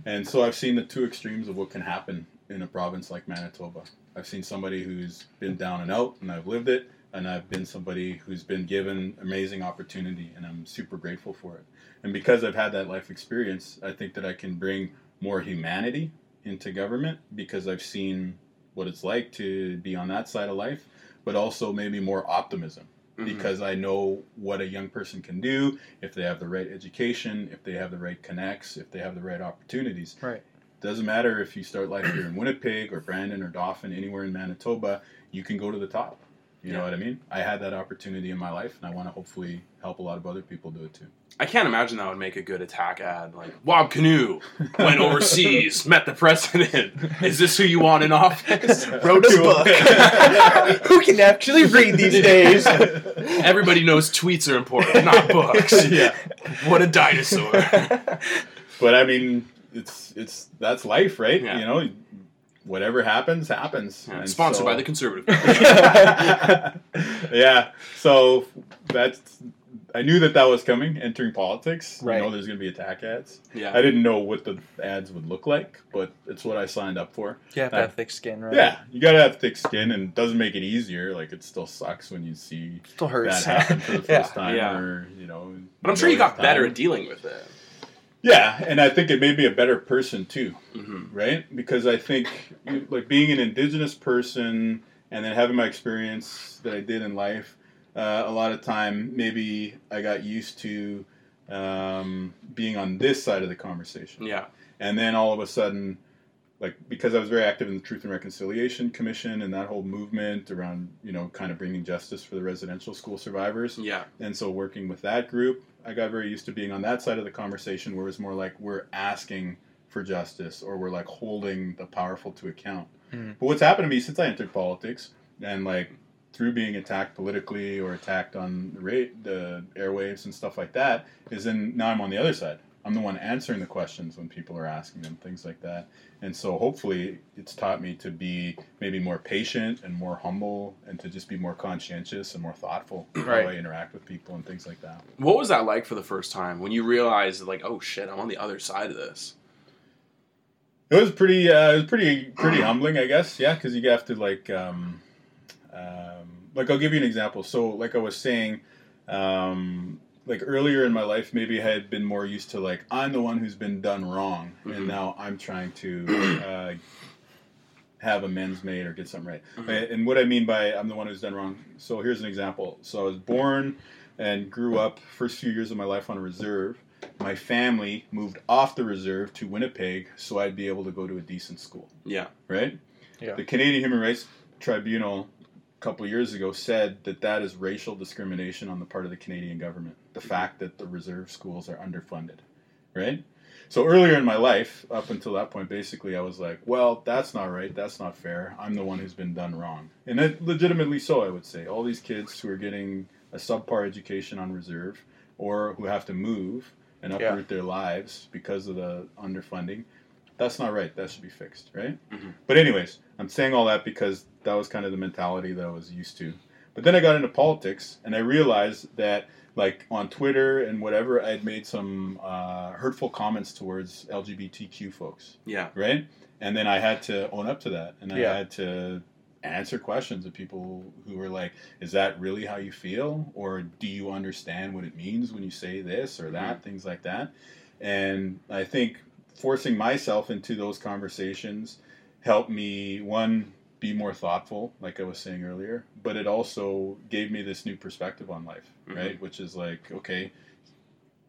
And so I've seen the two extremes of what can happen in a province like Manitoba. I've seen somebody who's been down and out, and I've lived it, and I've been somebody who's been given amazing opportunity, and I'm super grateful for it. And because I've had that life experience, I think that I can bring more humanity into government because I've seen what it's like to be on that side of life, but also maybe more optimism Mhm. because I know what a young person can do if they have the right education, if they have the right connects, if they have the right opportunities. Right. Doesn't matter if you start life here in Winnipeg or Brandon or Dauphin, anywhere in Manitoba, you can go to the top. You know what I mean? I had that opportunity in my life, and I want to hopefully help a lot of other people do it too. I can't imagine that would make a good attack ad. Like Wab Kinew went overseas, met the president. Is this who you want in office? Wrote a book. Who can actually read these days? Everybody knows tweets are important, not books. yeah. What a dinosaur. But I mean, it's it's that's life, right? Yeah. You know, whatever happens, happens. Yeah, And sponsored so- by the conservative. yeah. So that's I knew that that was coming. Entering politics, Right. you know, there's going to be attack ads. Yeah. I didn't know what the ads would look like, but it's what I signed up for. You have to have thick skin, right? Yeah, you gotta have thick skin, and it doesn't make it easier. Like it still sucks when you see Still hurts. that happen for the first Yeah. time, Yeah. or you know. But I'm sure you got millionth better at dealing with it. Yeah, and I think it made me a better person too, hmm right? Because I think like being an indigenous person and then having my experience that I did in life, uh, a lot of time maybe I got used to um, being on this side of the conversation. Yeah. And then all of a sudden, like because I was very active in the Truth and Reconciliation Commission and that whole movement around, you know, kind of bringing justice for the residential school survivors. Yeah. And so working with that group, I got very used to being on that side of the conversation where it's more like we're asking for justice or we're like holding the powerful to account. Mhm. But what's happened to me since I entered politics and like through being attacked politically or attacked on the the airwaves and stuff like that is then now I'm on the other side. I'm the one answering the questions when people are asking them things like that. And so hopefully it's taught me to be maybe more patient and more humble and to just be more conscientious and more thoughtful Right. how I interact with people and things like that. What was that like for the first time when you realized like, oh shit, I'm on the other side of this? It was pretty. Uh, it was pretty pretty humbling, I guess. Yeah, because you have to like, um, um, like I'll give you an example. So, like I was saying, um, like earlier in my life, maybe I had been more used to like I'm the one who's been done wrong, Mhm. and now I'm trying to uh, have amends made or get something right. Mhm. And what I mean by I'm the one who's done wrong. So here's an example. So I was born and grew up first few years of my life on a reserve. My family moved off the reserve to Winnipeg so I'd be able to go to a decent school, Yeah. right? Yeah. The Canadian Human Rights Tribunal a couple years ago said that that is racial discrimination on the part of the Canadian government. The mm-hmm. fact that the reserve schools are underfunded, right? So earlier in my life, up until that point, basically, I was like, well, that's not right. That's not fair. I'm the one who's been done wrong. And it, legitimately so, I would say. All these kids who are getting a subpar education on reserve or who have to move and Yeah. uproot their lives because of the underfunding, that's not right. That should be fixed, right? Mhm. But, anyways, I'm saying all that because that was kind of the mentality that I was used to. But then I got into politics and I realized that, like on Twitter and whatever, I had made some uh, hurtful comments towards LGBTQ folks, Yeah. right? And then I had to own up to that, and I Yeah. had to answer questions of people who were like, "Is that really how you feel, or do you understand what it means when you say this or that?" Things like that. And I think forcing myself into those conversations helped me one be more thoughtful, like I was saying earlier, but it also gave me this new perspective on life, Mhm. right? Which is like, okay,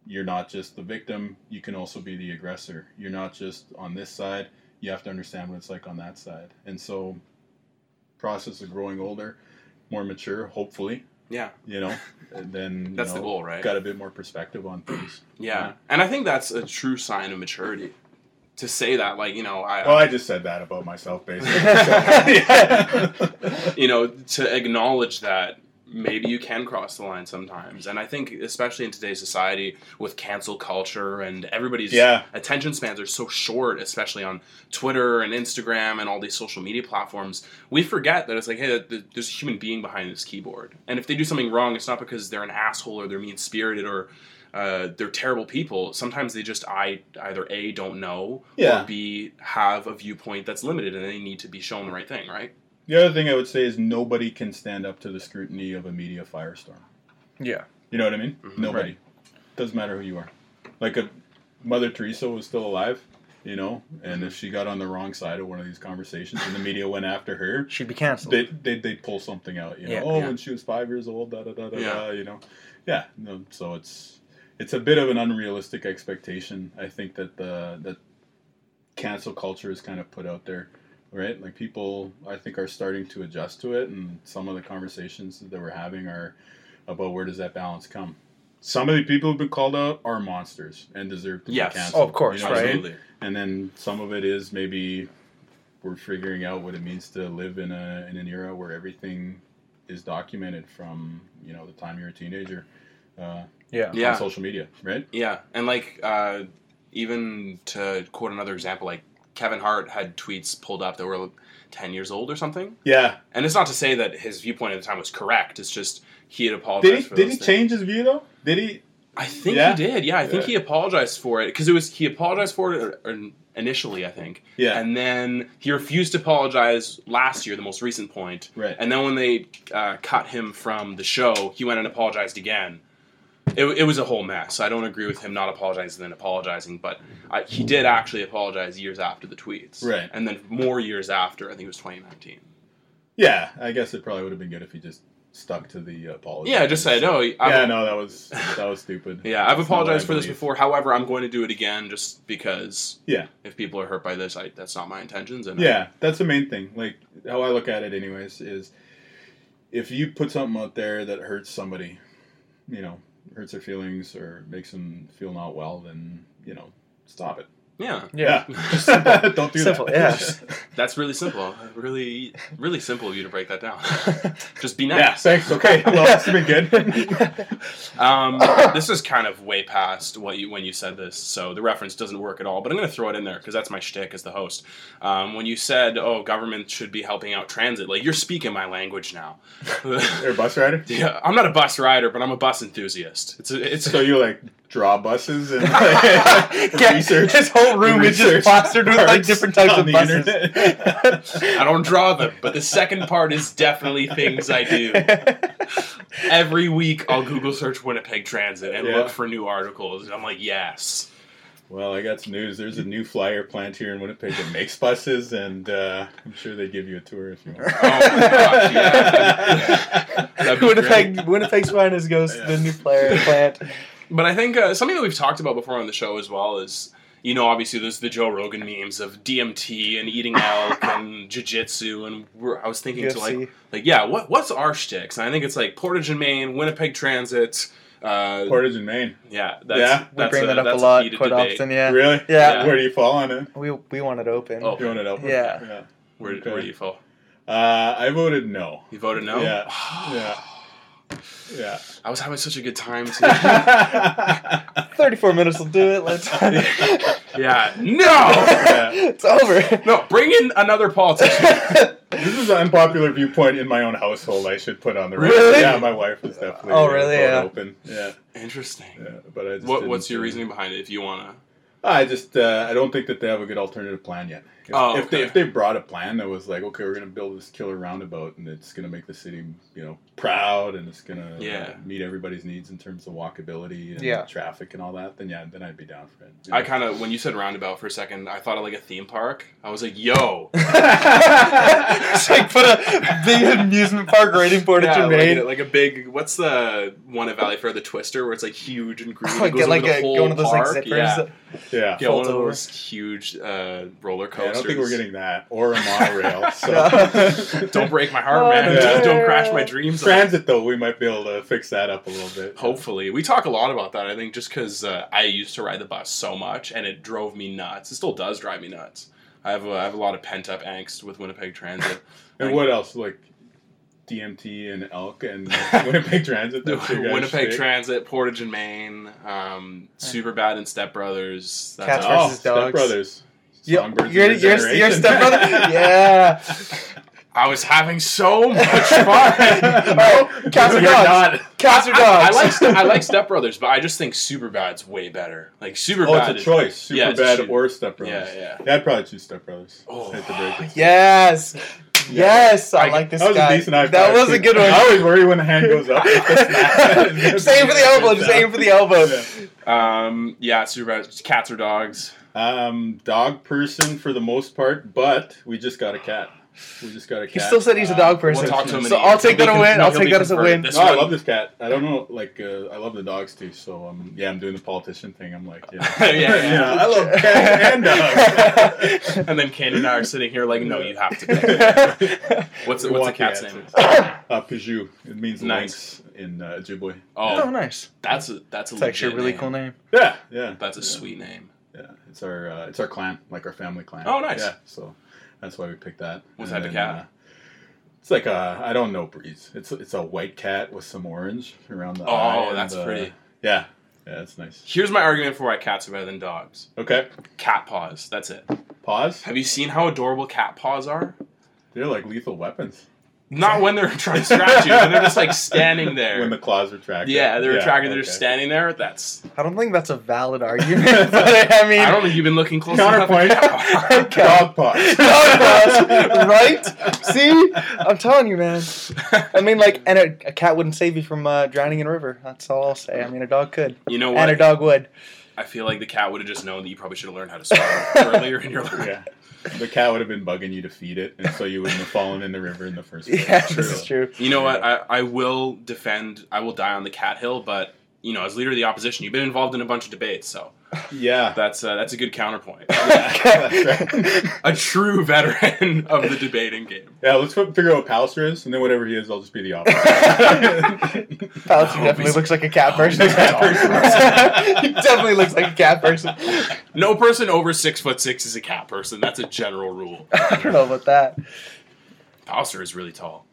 you're not just the victim, you can also be the aggressor. You're not just on this side, you have to understand what it's like on that side. And so, process of growing older, more mature, hopefully, Yeah. you know, and then you That's the goal, right? Got a bit more perspective on things. Yeah. And I think that's a true sign of maturity. To say that, like, you know, I, Well, I just said that about myself, basically. You know, to acknowledge that maybe you can cross the line sometimes. And I think, especially in today's society with cancel culture and everybody's Yeah. attention spans are so short, especially on Twitter and Instagram and all these social media platforms, we forget that it's like, hey, there's a human being behind this keyboard. And if they do something wrong, it's not because they're an asshole or they're mean spirited or uh, they're terrible people. Sometimes they just I either a don't know Yeah. or b have a viewpoint that's limited and they need to be shown the right thing, right? The other thing I would say is nobody can stand up to the scrutiny of a media firestorm. Yeah. You know what I mean? Mhm. Nobody. Doesn't matter who you are. Like if Mother Teresa was still alive, you know, and if she got on the wrong side of one of these conversations and the media went after her, She'd be canceled. they they they pull something out. You know, Yeah. oh, Yeah. when she was five years old, da da da da Yeah. da. You know, yeah. No, so it's it's a bit of an unrealistic expectation. I think that the that cancel culture is kind of put out there, right? Like people, I think, are starting to adjust to it, and some of the conversations that we're having are about where does that balance come. Some of the people who've been called out are monsters and deserve to Yes. be canceled. Oh, of course, I mean? right? Absolutely. and then some of it is maybe we're figuring out what it means to live in a in an era where everything is documented from you know the time you're a teenager uh, yeah. Yeah. on social media, right? Yeah, and like uh, even to quote another example, like Kevin Hart had tweets pulled up that were ten years old or something. Yeah, And it's not to say that his viewpoint at the time was correct. It's just he had apologized. Did he for did he things. change his view though? Did he? I think Yeah? he did. Yeah, I think he apologized for it because it was he apologized for it uh, initially. I think. Yeah. And then he refused to apologize last year, the most recent point. Right. And then when they uh, cut him from the show, he went and apologized again. It, it was a whole mess. I don't agree with him not apologizing and then apologizing, but uh, he did actually apologize years after the tweets. Right. And then more years after, I think it was 2019. Yeah, I guess it probably would have been good if he just stuck to the apology. Yeah, just say no. I've, yeah, no, that was that was stupid. Yeah, I've That's not what I apologized for this before. However, I'm going to do it again just because Yeah, if people are hurt by this, I, that's not my intentions. And yeah, that's the main thing. Like how I look at it, anyways, is if you put something out there that hurts somebody, you know, hurts their feelings or makes them feel not well, then you know, stop it. Yeah, Yeah. don't do Simple, that. yeah. that's really simple. Really, really simple of you to break that down. just be nice. yeah, thanks. Okay, well, that's been good. Um, this is kind of way past what you when you said this, so the reference doesn't work at all. But I'm going to throw it in there because that's my shtick as the host. Um, when you said, "Oh, government should be helping out transit," like you're speaking my language now. You're a bus rider, yeah, I'm not a bus rider, but I'm a bus enthusiast. It's a, it's so you like draw buses and like, Yeah, research. His whole room is just plastered with like different types of the buses. I don't draw them, but the second part is definitely things I do. Every week, I'll Google search Winnipeg Transit and Yeah. look for new articles, and I'm like, yes. Well, I got some news. There's a New Flyer plant here in Winnipeg that makes buses, and uh, I'm sure they give you a tour if you want. Oh my gosh, yeah. Winnipeg, Winnipeg's finest goes to the New Flyer plant. But I think uh, something that we've talked about before on the show as well is, you know, obviously there's the Joe Rogan memes of DMT and eating elk and jiu-jitsu, and we're, I was thinking to like, like, yeah, what what's our shticks? And I think it's like Portage and Main, Winnipeg Transit. Uh, Portage in Main. yeah, that's, Yeah, We bring a, that up a lot, heated quite debate. often. Yeah. Really? Yeah. Where do you fall on it? We we want it open. Oh. You want it open? Yeah. yeah. Where, Okay. where do you fall? Uh, I voted no. You voted no. Yeah. Yeah. Yeah. I was having such a good time today. Thirty-four minutes will do it. Let's. yeah, no, Yeah. it's over. no, bring in another politician. This is an unpopular viewpoint in my own household. I should put on the record. Really? Yeah, my wife is definitely. Oh, really? Yeah. Open. Yeah. Interesting. Yeah. But I just. What, what's your reasoning behind it? If you wanna, I just uh, I don't think that they have a good alternative plan yet. If, Oh, if they if they brought a plan that was like, okay, we're gonna build this killer roundabout and it's gonna make the city, you know, proud and it's gonna uh, meet everybody's needs in terms of walkability and Yeah. traffic and all that, then yeah, then I'd be down for it. you I kind of when you said roundabout for a second, I thought of like a theme park. I was like, yo, It's like put a big amusement park right in Portage Yeah, and like, Main. a, like a big. What's the one at Valleyfair, the Twister, where it's like huge and green? Oh, it goes get like over the a whole get one of those park. like zippers. Yeah, yeah. get one of those huge uh, roller Yeah, coasters. Don't think we're getting that or a monorail. So. Don't break my heart, Oh, man. yeah. Don't crash my dreams. Transit though, we might be able to fix that up a little bit. Hopefully, we talk a lot about that. I think just because uh, I used to ride the bus so much, and it drove me nuts. It still does drive me nuts. I have a, I have a lot of pent up angst with Winnipeg Transit. And what else? Like DMT and elk and Winnipeg Transit. That's Winnipeg shtick? Transit, Portage and Main, um, Superbad and Step Brothers. That's Cats all. Oh, versus dogs. Step Brothers. Yo, Songbirds you're, of your stepbrother? Yeah. I was having so much fun. no, cats or You're dogs? not. Cats or I, I dogs? like Ste- I like Step Brothers, but I just think Superbad's way better. Like Super Oh, Bad. it's a is- choice. Super Yeah, bad or Step Brothers. Yeah, yeah. Yeah, I'd probably choose Step Brothers. Oh, Hate to. Yes. Yes, I, I- like this That was guy. a decent high that five, was too. a good one. I always worry when the hand goes up. Same for the elbow. Just aim for the elbow. Yeah. Um, yeah, Super Bad. Cats or dogs? Um, dog person for the most part, but we just got a cat. We just got a cat. He still said he's a dog person. We'll talk to him. So a I'll take He'll that be a win. I'll take that as a win. No, I love this cat. I don't know, like uh, I love the dogs too. So um, yeah, I'm doing the politician thing. I'm like, yeah, Yeah, yeah. I love cats and dogs. and then Kane and I are sitting here like, no, you have to. Pick. What's We what's the cat's name? Uh, Bizhiw. It means Nice. lynx in uh, Ojibwe. oh, Oh, nice. that's a that's a It's actually a really name. cool name. Yeah, yeah. That's a yeah. sweet name. Yeah, it's our uh, it's our clan, like our family clan. Oh, nice. Yeah, so that's why we picked that. What And type of then, cat? uh, it's like a I don't know breeds. It's it's a white cat with some orange around the Oh, eye. and, that's uh, pretty. Yeah, yeah, that's nice. Here's my argument for why cats are better than dogs. Okay, Cat paws. That's it. pause. Have you seen how adorable cat paws are? They're like lethal weapons. Not when they're trying to scratch you, when they're just like standing there. When the claws retract. yeah, they're retracting. They're okay. just standing there. That's. I don't think that's a valid argument. but I mean, I don't think you've been looking close Counterpoint. enough. Dog paws. Dog paws, right? See, I'm telling you, man. I mean, like, and a, a cat wouldn't save you from uh, drowning in a river. That's all I'll say. I mean, a dog could, You know what? and a dog would. I feel like the cat would have just known that you probably should have learned how to swim earlier in your life. Yeah. The cat would have been bugging you to feed it, and so you wouldn't have fallen in the river in the first place. Yeah, this is true. You know what? I, I will defend. I will die on the cat hill, but you know, as leader of the opposition, you've been involved in a bunch of debates, so Yeah. that's uh, that's a good counterpoint. That's a true veteran of the debating game. Yeah, let's fi- figure out what Pallister is, and then whatever he is, I'll just be the opposite. Pallister No, definitely looks like a cat person. he's cat person. he definitely looks like a cat person. No person over six foot six is a cat person. That's a general rule. I don't know about that. Pallister is really tall.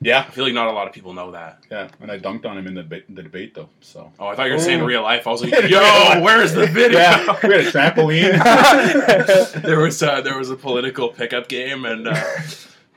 Yeah, I feel like not a lot of people know that. yeah. And I dunked on him in the, ba- the debate, though. So. Oh, I thought you were saying Ooh. real life. I was like, yo, where's the video? Yeah, we had a trampoline. there was uh, there was a political pickup game, and uh,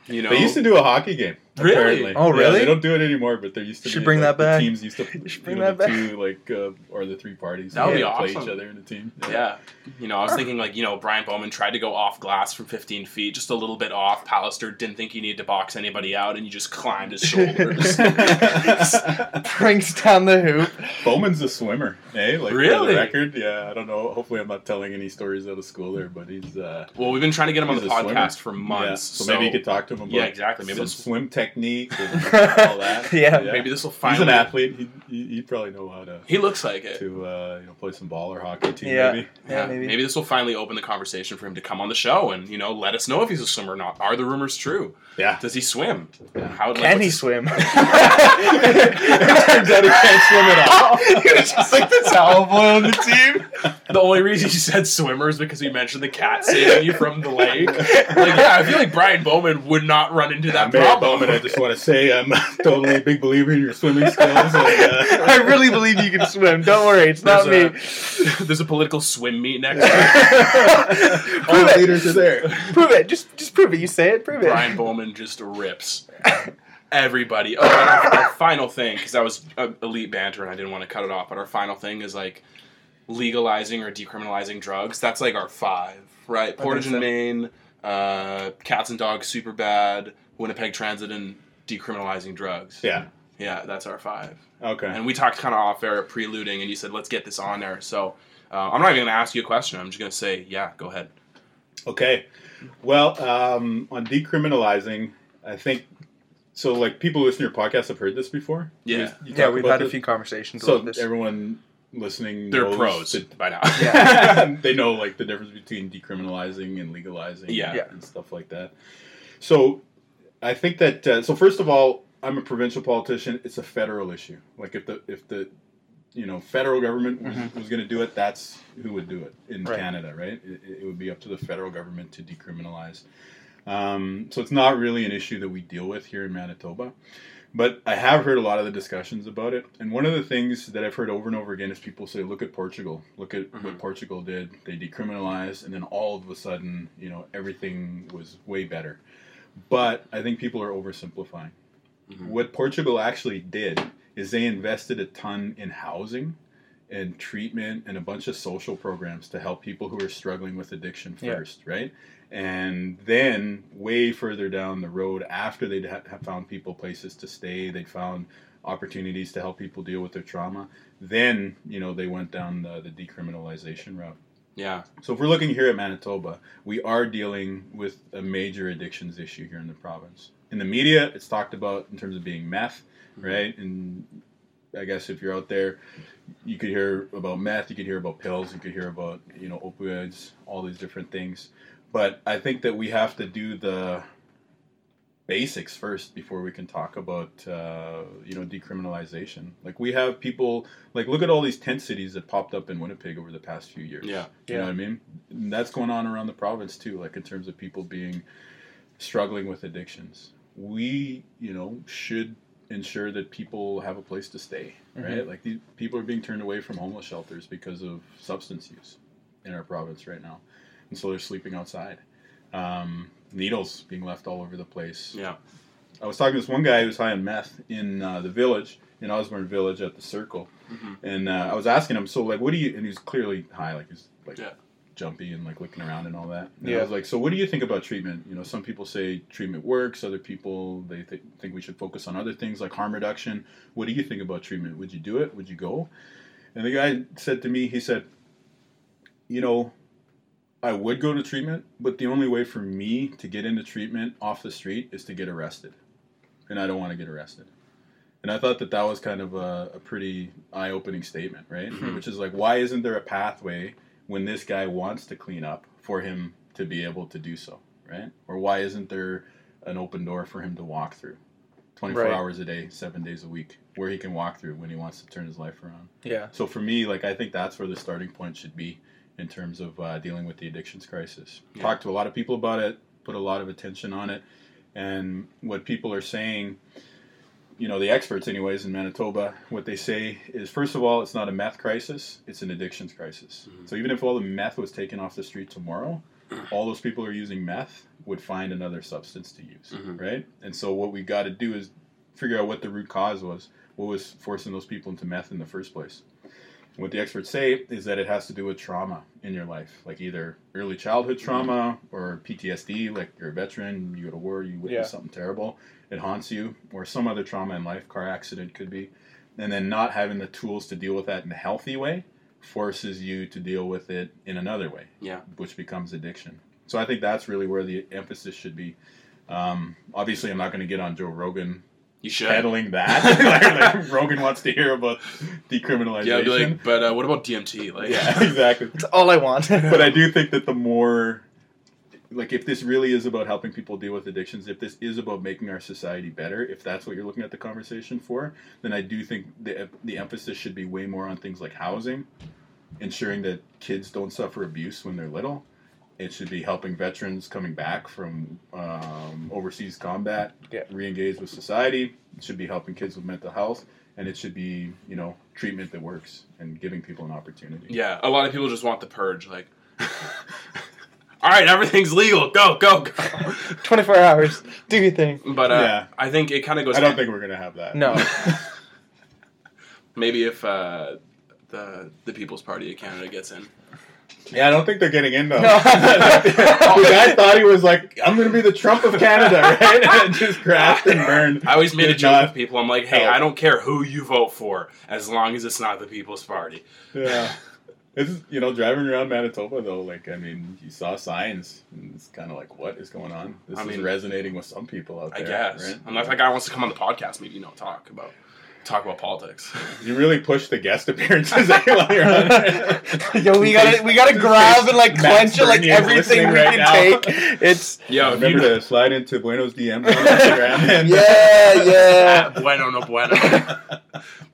you know They used to do a hockey game. Really? Apparently. Oh, Yeah, really? they don't do it anymore, but there used to Should be. bring like, that back. The teams used to. should bring know, that the back. Two like uh, or the three parties. That would be yeah, play each other in a team. Yeah. You know, I was thinking like, you know, Brian Bowman tried to go off glass from 15 feet, just a little bit off. Pallister didn't think he needed to box anybody out, and you just climbed his shoulders. Brings down the hoop. Bowman's a swimmer, eh? Like for Really? the record, yeah. I don't know. Hopefully, I'm not telling any stories out of school there, but he's. uh well, we've been trying to get him on the a swimmer. podcast for Yeah, months. so, maybe you could talk to him about. Yeah, exactly. Maybe some this- swim technique and all that. Yeah. maybe this will finally. He's finally. an athlete. He'd, he- he'd probably know how to He looks like it. to uh, you know play some ball or hockey too. Yeah. Maybe. Yeah, maybe. maybe. this will finally open the conversation for him to come on the show and you know let us know if he's a swimmer or not. Are the rumors true? Yeah. Does he swim? How like, Can he what's- swim? Turns out he can't swim at all. he was just like the towel boy on the team. The only reason he said swimmer is because we mentioned the cat saving you from the lake. Like, yeah, I feel like Brian Bowman would not run into that Barry problem. Bowman, I just want to say I'm totally a big believer in your swimming skills. And, uh, I really believe you can swim. Don't worry, it's not there's, me. a, there's a political swim meet next week. all it. leaders are there. Prove it. Just just prove it. You say it. Prove it. Brian Bowman just rips everybody. Oh, and our, final thing, because that was elite banter and I didn't want to cut it off, but our final thing is like legalizing or decriminalizing drugs. That's like our five, right? Portage and Main, uh, Cats and Dogs, Superbad, Winnipeg Transit, and decriminalizing drugs. Yeah. Yeah, that's our five. Okay. And we talked kind of off air, at preluding, and you said, let's get this on there. So uh, I'm not even going to ask you a question. I'm just going to say, yeah, go ahead. Okay. Well, um, on decriminalizing, I think so. Like people who listen to your podcast have heard this before. Yeah. You- you Yeah, we've about had a few conversations So about this. everyone listening, They're knows pros that- by now. Yeah, they know like the difference between decriminalizing and legalizing, Yeah. Yeah. and stuff like that. So, I think that uh, so first of all, I'm a provincial politician. It's a federal issue. Like if the if the you know federal government was, was going to do it, that's who would do it in Right. Canada, right? It, it would be up to the federal government to decriminalize. Um, so it's not really an issue that we deal with here in Manitoba. But I have heard a lot of the discussions about it. And one of the things that I've heard over and over again is people say, look at Portugal. Look at what Mhm. Portugal did. They decriminalized, and then all of a sudden, you know, everything was way better. But I think people are oversimplifying. Mhm. What Portugal actually did is they invested a ton in housing and treatment and a bunch of social programs to help people who are struggling with addiction Yeah. first, right? And then, way further down the road, after they'd ha- have found people places to stay, they'd found opportunities to help people deal with their trauma. Then, you know, they went down the, the decriminalization route. Yeah. So if we're looking here at Manitoba, we are dealing with a major addictions issue here in the province. In the media, it's talked about in terms of being meth, mm-hmm. right? And I guess if you're out there, you could hear about meth, you could hear about pills, you could hear about you know opioids, all these different things. But I think that we have to do the basics first before we can talk about uh, you know decriminalization. Like we have people like look at all these tent cities that popped up in Winnipeg over the past few years. Yeah. You know what I mean? And that's going on around the province too, like in terms of people being struggling with addictions. We, you know, should ensure that people have a place to stay, right? Like these people are being turned away from homeless shelters because of substance use in our province right now. And so they're sleeping outside. Um, needles being left all over the place. Yeah. I was talking to this one guy who was high on meth in uh, the village, in Osborne Village at the Circle, Mhm. and uh, I was asking him, so like, what do you? And he's clearly high, like he's like Yeah. jumpy and like looking around and all that. And Yeah. I was like, so what do you think about treatment? You know, some people say treatment works. Other people they th- think we should focus on other things like harm reduction. What do you think about treatment? Would you do it? Would you go? And the guy said to me, he said, you know, I would go to treatment, but the only way for me to get into treatment off the street is to get arrested. And I don't want to get arrested. And I thought that that was kind of a, a pretty eye opening statement, right? Mhm. Which is like, why isn't there a pathway when this guy wants to clean up for him to be able to do so, right? Or why isn't there an open door for him to walk through 24 Right. hours a day, seven days a week, where he can walk through when he wants to turn his life around? Yeah. So for me, like I think that's where the starting point should be in terms of uh, dealing with the addictions crisis. Yeah. Talk to a lot of people about it, put a lot of attention on it, and what people are saying, you know, the experts, anyways, in Manitoba, what they say is first of all, it's not a meth crisis; it's an addictions crisis. Mhm. So even if all the meth was taken off the street tomorrow, all those people who are using meth would find another substance to use, Mhm. right? And so what we got to do is figure out what the root cause was. What was forcing those people into meth in the first place? What the experts say is that it has to do with trauma in your life, like either early childhood trauma or PTSD, like you're a veteran, you go to war, you witness Yeah. something terrible, it haunts you, or some other trauma in life, car accident could be, and then not having the tools to deal with that in a healthy way forces you to deal with it in another way, Yeah. which becomes addiction. So I think that's really where the emphasis should be. Um, obviously, I'm not going to get on Joe Rogan You should. peddling that. like, like Rogan wants to hear about decriminalization. Yeah, I'd be like, but uh, what about DMT? Like, yeah, exactly. That's all I want. But I do think that the more, like, if this really is about helping people deal with addictions, if this is about making our society better, if that's what you're looking at the conversation for, then I do think the the emphasis should be way more on things like housing, ensuring that kids don't suffer abuse when they're little. It should be helping veterans coming back from um, overseas combat Yeah. re-engage with society. It should be helping kids with mental health, and it should be you know treatment that works and giving people an opportunity. Yeah, a lot of people just want the purge. Like, all right, everything's legal. Go, go, go. 24 hours. Do your thing. But uh, Yeah. I think it kind of goes. I don't think we're gonna have that. No. maybe if uh, the the People's Party of Canada gets in. Yeah, I don't think they're getting in though. No. the guy thought he was like, "I'm gonna be the Trump of Canada," right? And just crashed and burned. I always made a Did joke with people. I'm like, hey, help. I don't care who you vote for, as long as it's not the People's Party. Yeah. It's you know driving around Manitoba though, like I mean, you saw signs. And it's kind of like, what is going on? This I is mean, resonating with some people out there. I guess. right? Unless that guy wants to come on the podcast, maybe you know, talk about talk about politics. You really push the guest appearances eh, while you're on there. Yo, we gotta we gotta grab and like Matt clench it like everything we right can now. take. It's Yeah, if you Remember know- to slide into Bueno's DM on Instagram. And yeah, yeah. Ah, bueno, no bueno.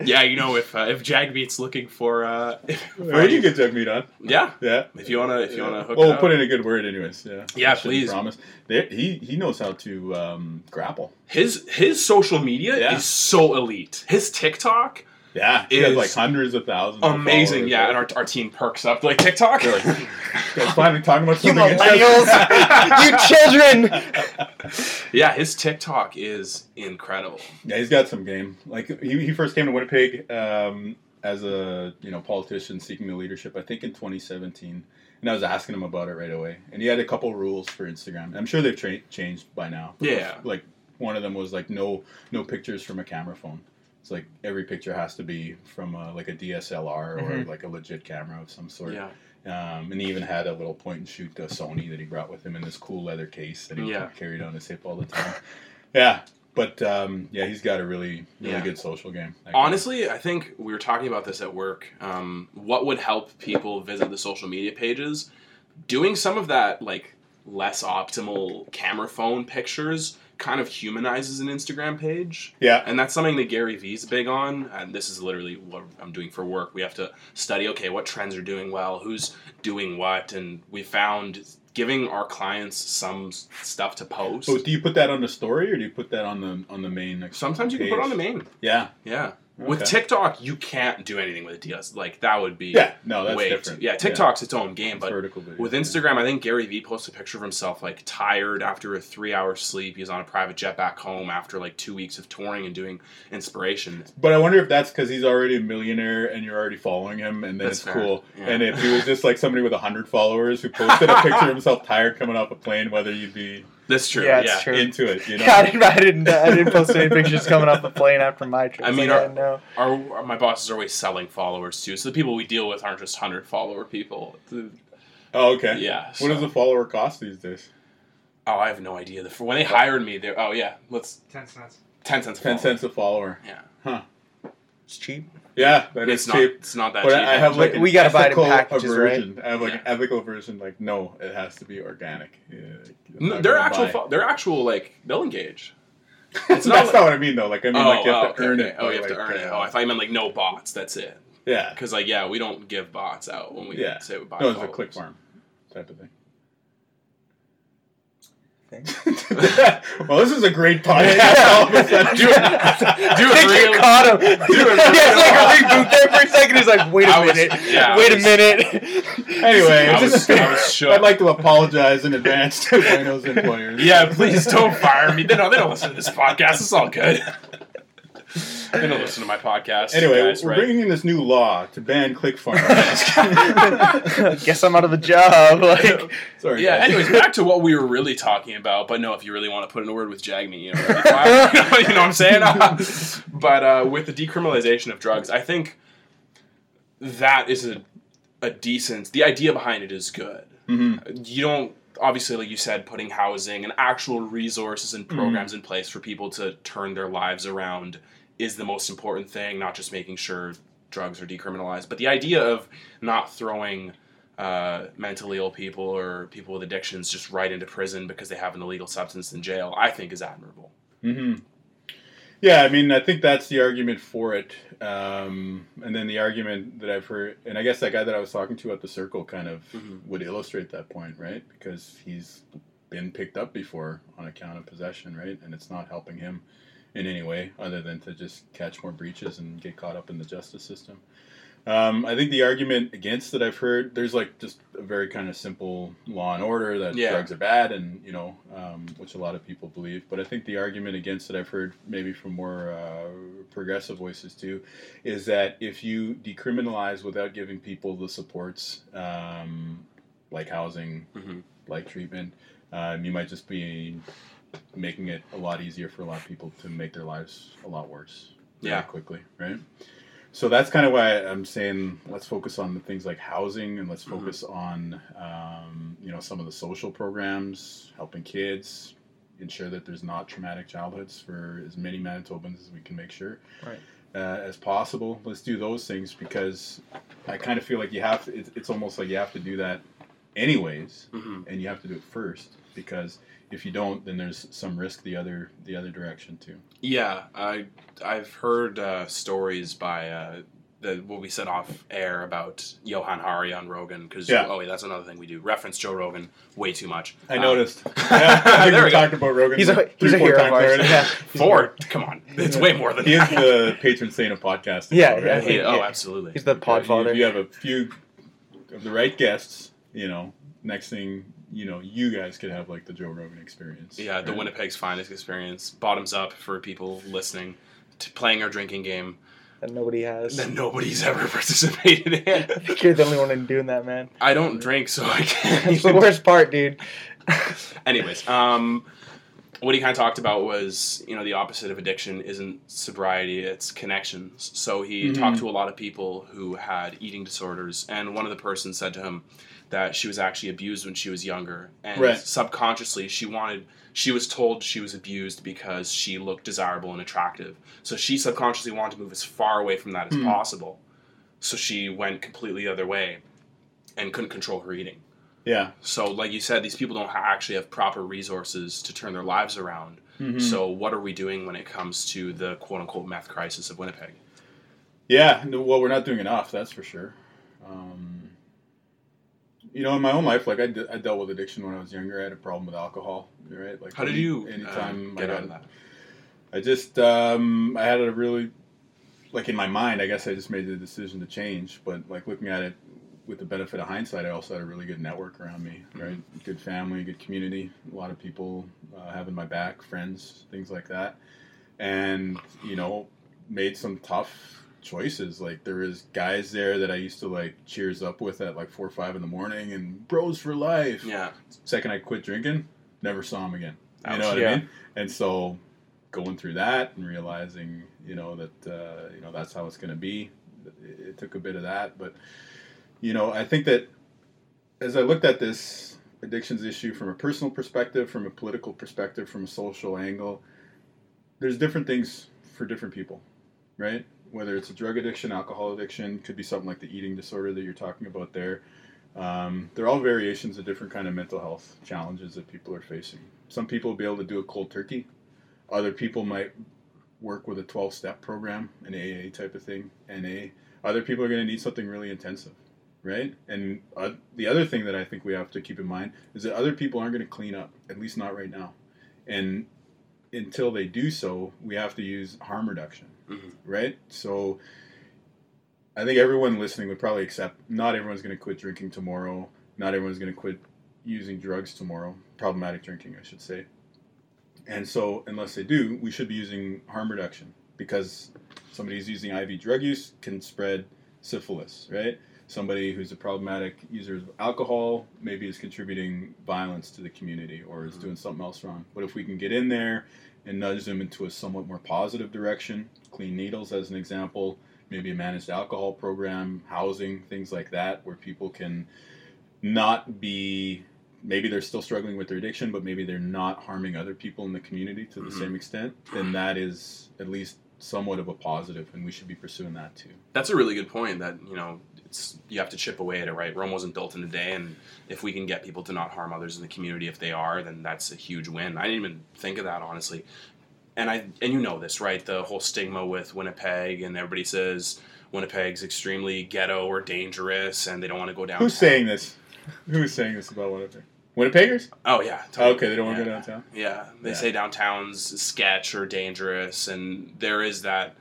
yeah, you know, if uh, if Jagmeet's looking for, uh, if, we can get Jagmeet on. yeah, Yeah. if you wanna, if you wanna hook. Well, we'll up. put in a good word, anyways. Yeah. Yeah, Shouldn't please. Promise. They, he he knows how to um, grapple. His his social media Yeah. is so elite. His TikTok, Yeah, he has Is like hundreds of thousands. amazing. followers, Yeah, and our, our team perks up like TikTok. They're like, Guys, finally talking about something. You millennials, you children. yeah, his TikTok is incredible. Yeah, he's got some game. Like he, he first came to Winnipeg um, as a you know politician seeking the leadership. I think in 2017, and I was asking him about it right away. And he had a couple rules for Instagram. I'm sure they've tra- changed by now. Yeah. Like one of them was like no no pictures from a camera phone. It's like every picture has to be from a, like a DSLR or Mhm. like a legit camera of some sort. Yeah, Um, and he even had a little point and shoot uh, Sony that he brought with him in this cool leather case that he Yeah. carried on his hip all the time. yeah, but um, yeah, he's got a really really Yeah. good social game. guy. honestly, I think we were talking about this at work. Um, what would help people visit the social media pages? Doing some of that like less optimal camera phone pictures kind of humanizes an Instagram page. yeah, And that's something that Gary Vee's big on. And this is literally what I'm doing for work. We have to study, okay, what trends are doing well, who's doing what. And we found giving our clients some stuff to post. So do you put that on the story or do you put that on the on the main? like, Sometimes you can put it on the main. Yeah, Yeah. With TikTok, you can't do anything with a DS. Like that would be Yeah, no, that's way different. Too, yeah, TikTok's its own game, but video. with Instagram, I think Gary Vee posted a picture of himself like tired after a three-hour sleep. He's on a private jet back home after like two weeks of touring and doing inspiration. But I wonder if that's because he's already a millionaire and you're already following him, and then That's it's fair. cool. Yeah. And if he was just like somebody with hundred followers who posted a picture of himself tired coming off a plane, whether you'd be That's true. Yeah, Yeah, true. into it, you know? Yeah, I didn't, I didn't, I didn't post any pictures coming off the plane after my trip. I mean, Like, our- no. Our, our- my bosses are always selling followers too, so the people we deal with aren't just hundred follower people. The- Oh, okay. Yeah. What so- does a follower cost these days? Oh, I have no idea. The, when they hired me, they're oh yeah, let's Ten cents. ten cents. a Ten cents a follower. Yeah, It's cheap. Yeah, that is it's not. cheap. It's not that But cheap. I have like We gotta buy it in packages, right? I have like an ethical version. Like, no, it has to be organic. Yeah, No, they're actual. Fo- they're actual like they'll engage. It's not, That's like- not what I mean though. Like I mean, oh, like you have oh, to okay, earn okay. it. Oh, you have to like, earn it. uh, Oh, I thought you meant like no bots. That's it. yeah. Because like yeah, we don't give bots out when we Yeah. say we buy. No, it's a click farm type of thing. Thing. well, this is a great podcast. All of a sudden. Do do I it think real. you caught him. Do it he has like a reboot there for a second. He's like, wait a I was- minute. yeah, wait was- a minute. Anyway, I was- just- I was shook. I'd like to apologize in advance to Bueno's employers. Yeah, please don't fire me. They don't. They don't listen to this podcast. It's all good. They don't listen to my podcast. Anyway, guys, we're right? bringing in this new law to ban click farms. Guess I'm out of a job. Like, Sorry. Yeah. guys. Anyways, back to what we were really talking about. But no, if you really want to put in a word with Jagmeet, you know, that'd be fine. you know what I'm saying? but uh, with the decriminalization of drugs, I think that is a a decent. The idea behind it is good. Mhm. You don't obviously, like you said, putting housing and actual resources and programs in place for people to turn their lives around is the most important thing. Not just making sure drugs are decriminalized, but the idea of not throwing uh, mentally ill people or people with addictions just right into prison because they have an illegal substance in jail, I think is admirable. Mm-hmm. Yeah, I mean, I think that's the argument for it. Um, and then the argument that I've heard, and I guess that guy that I was talking to at the circle kind of Mhm. would illustrate that point, right? Because he's been picked up before on account of possession, right? And it's not helping him in any way other than to just catch more breaches and get caught up in the justice system. Um, I think the argument against that I've heard, there's like just a very kind of simple law and order that Yeah. drugs are bad, and you know, um, which a lot of people believe. But I think the argument against that I've heard maybe from more uh, progressive voices too, is that if you decriminalize without giving people the supports, um, like housing, Mhm. like treatment, um, you might just be making it a lot easier for a lot of people to make their lives a lot worse. Yeah. quickly, right? So that's kind of why I'm saying let's focus on the things like housing and let's Mhm. focus on um, you know some of the social programs, helping kids, ensure that there's not traumatic childhoods for as many Manitobans as we can make sure Right. uh, as possible. Let's do those things because I kind of feel like you have to. It's, it's almost like you have to do that anyways, hmm and you have to do it first because if you don't, then there's some risk the other the other direction too. Yeah, I I've heard uh, stories by uh, the what we said off air about Johan Hari on Rogan because Yeah. oh wait that's another thing we do reference Joe Rogan way too much. I Um, noticed. I think There we we go. talked about Rogan. he's a, three, he's a four hero of ours. already. Yeah. Four, come on, it's way more than He is that. the patron saint of podcasting. Yeah, though, yeah, right? He- oh, absolutely. He's the You- podfather. You, have a few of the right guests. You know, next thing you know, you guys could have like the Joe Rogan experience. Yeah, the? Winnipeg's finest experience, bottoms up for people listening, to playing our drinking game that nobody has. that nobody's ever participated I in. think you're the only one in doing that, man. I don't drink, so I can't. That's the worst part, dude. Anyways, um, what he kind of talked about was, you know, the opposite of addiction isn't sobriety, it's connections. So he Mhm. talked to a lot of people who had eating disorders, and one of the persons said to him that she was actually abused when she was younger, and Right. subconsciously she wanted. She was told she was abused because she looked desirable and attractive. So she subconsciously wanted to move as far away from that as Hmm. possible. So she went completely the other way and couldn't control her eating. Yeah. So, like you said, these people don't ha- actually have proper resources to turn their lives around. Mhm. So, what are we doing when it comes to the quote unquote meth crisis of Winnipeg? Yeah, well, we're not doing enough, that's for sure. Um, you know, in my own life, like I, de- I dealt with addiction when I was younger. I had a problem with alcohol, right? Like How did you anytime uh, get I out got- of that? I just um, I had a really like in my mind, I guess I just made the decision to change. But like looking at it with the benefit of hindsight, I also had a really good network around me, right? Good family, good community, a lot of people uh, having my back, friends, things like that, and you know, made some tough choices. Like there is guys there that I used to like cheers up with at like four or five in the morning, and bros for life. Yeah. Second I quit drinking, never saw him again. You know what Yeah. I mean? And so going through that and realizing, you know, that uh, you know that's how it's going to be. It, it took a bit of that, but you know, I think that as I looked at this addictions issue from a personal perspective, from a political perspective, from a social angle, there's different things for different people, right? Whether it's a drug addiction, alcohol addiction, could be something like the eating disorder that you're talking about there. Um, they're all variations of different kind of mental health challenges that people are facing. Some people will be able to do a cold turkey. Other people might work with a 12 step program, an AA type of thing, NA. Other people are going to need something really intensive, right? And uh, the other thing that I think we have to keep in mind is that other people aren't going to clean up, at least not right now. And until they do so, we have to use harm reduction, Mhm. right? So I think everyone listening would probably accept not everyone's going to quit drinking tomorrow. Not everyone's going to quit using drugs tomorrow. Problematic drinking, I should say. And so, unless they do, we should be using harm reduction because somebody who's using IV drug use can spread syphilis, right? Somebody who's a problematic user of alcohol maybe is contributing violence to the community or is doing something else wrong. But if we can get in there and nudge them into a somewhat more positive direction, clean needles as an example, maybe a managed alcohol program, housing, things like that, where people can not be maybe they're still struggling with their addiction, but maybe they're not harming other people in the community to the Mhm. same extent, then that is at least somewhat of a positive, and we should be pursuing that too. That's a really good point. That you know, it's you have to chip away at it, right? Rome wasn't built in a day, and if we can get people to not harm others in the community, if they are, then that's a huge win. I didn't even think of that honestly. And I and you know this, right? The whole stigma with Winnipeg, and everybody says Winnipeg's extremely ghetto or dangerous, and they don't want to go down. Who's saying this? Who's saying this about Winnipeg? Winnipeggers? Oh yeah. Oh, okay, they don't want to go downtown. Yeah, they Yeah. say downtown's sketch or dangerous, and there is that.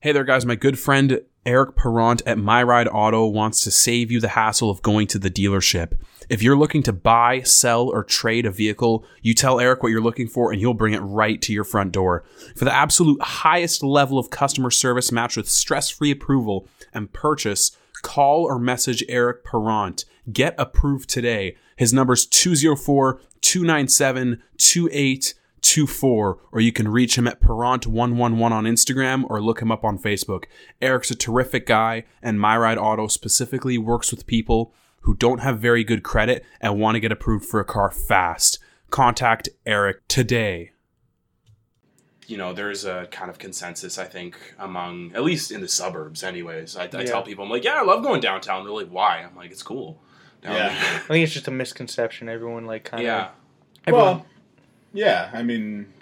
Hey there, guys. My good friend Eric Perront at My Ride Auto wants to save you the hassle of going to the dealership. If you're looking to buy, sell, or trade a vehicle, you tell Eric what you're looking for and he'll bring it right to your front door. For the absolute highest level of customer service matched with stress free approval and purchase, call or message Eric Perront. Get approved today. His number's 204 297 2824, or you can reach him at Perront111 on Instagram or look him up on Facebook. Eric's a terrific guy, and My Ride Auto specifically works with people who don't have very good credit and want to get approved for a car fast. Contact Eric today. you know, there's a kind of consensus, I think, among at least in the suburbs, anyways. I, I Yeah. tell people, I'm like, yeah, I love going downtown. They're like, why? I'm like, it's cool. down Yeah. I think it's just a misconception. Everyone like kind of yeah. Everyone, Well, yeah, I mean,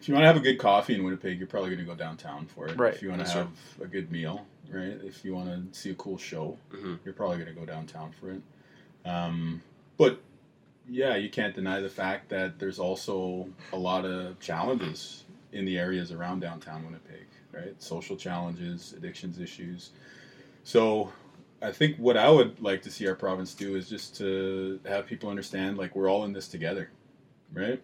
if you want to have a good coffee in Winnipeg, you're probably going to go downtown for it. Right. If you want to have a good meal, right? If you want to see a cool show, Mhm. you're probably going to go downtown for it. Um, but yeah, you can't deny the fact that there's also a lot of challenges in the areas around downtown Winnipeg, right? Social challenges, addictions issues. So I think what I would like to see our province do is just to have people understand like we're all in this together, right?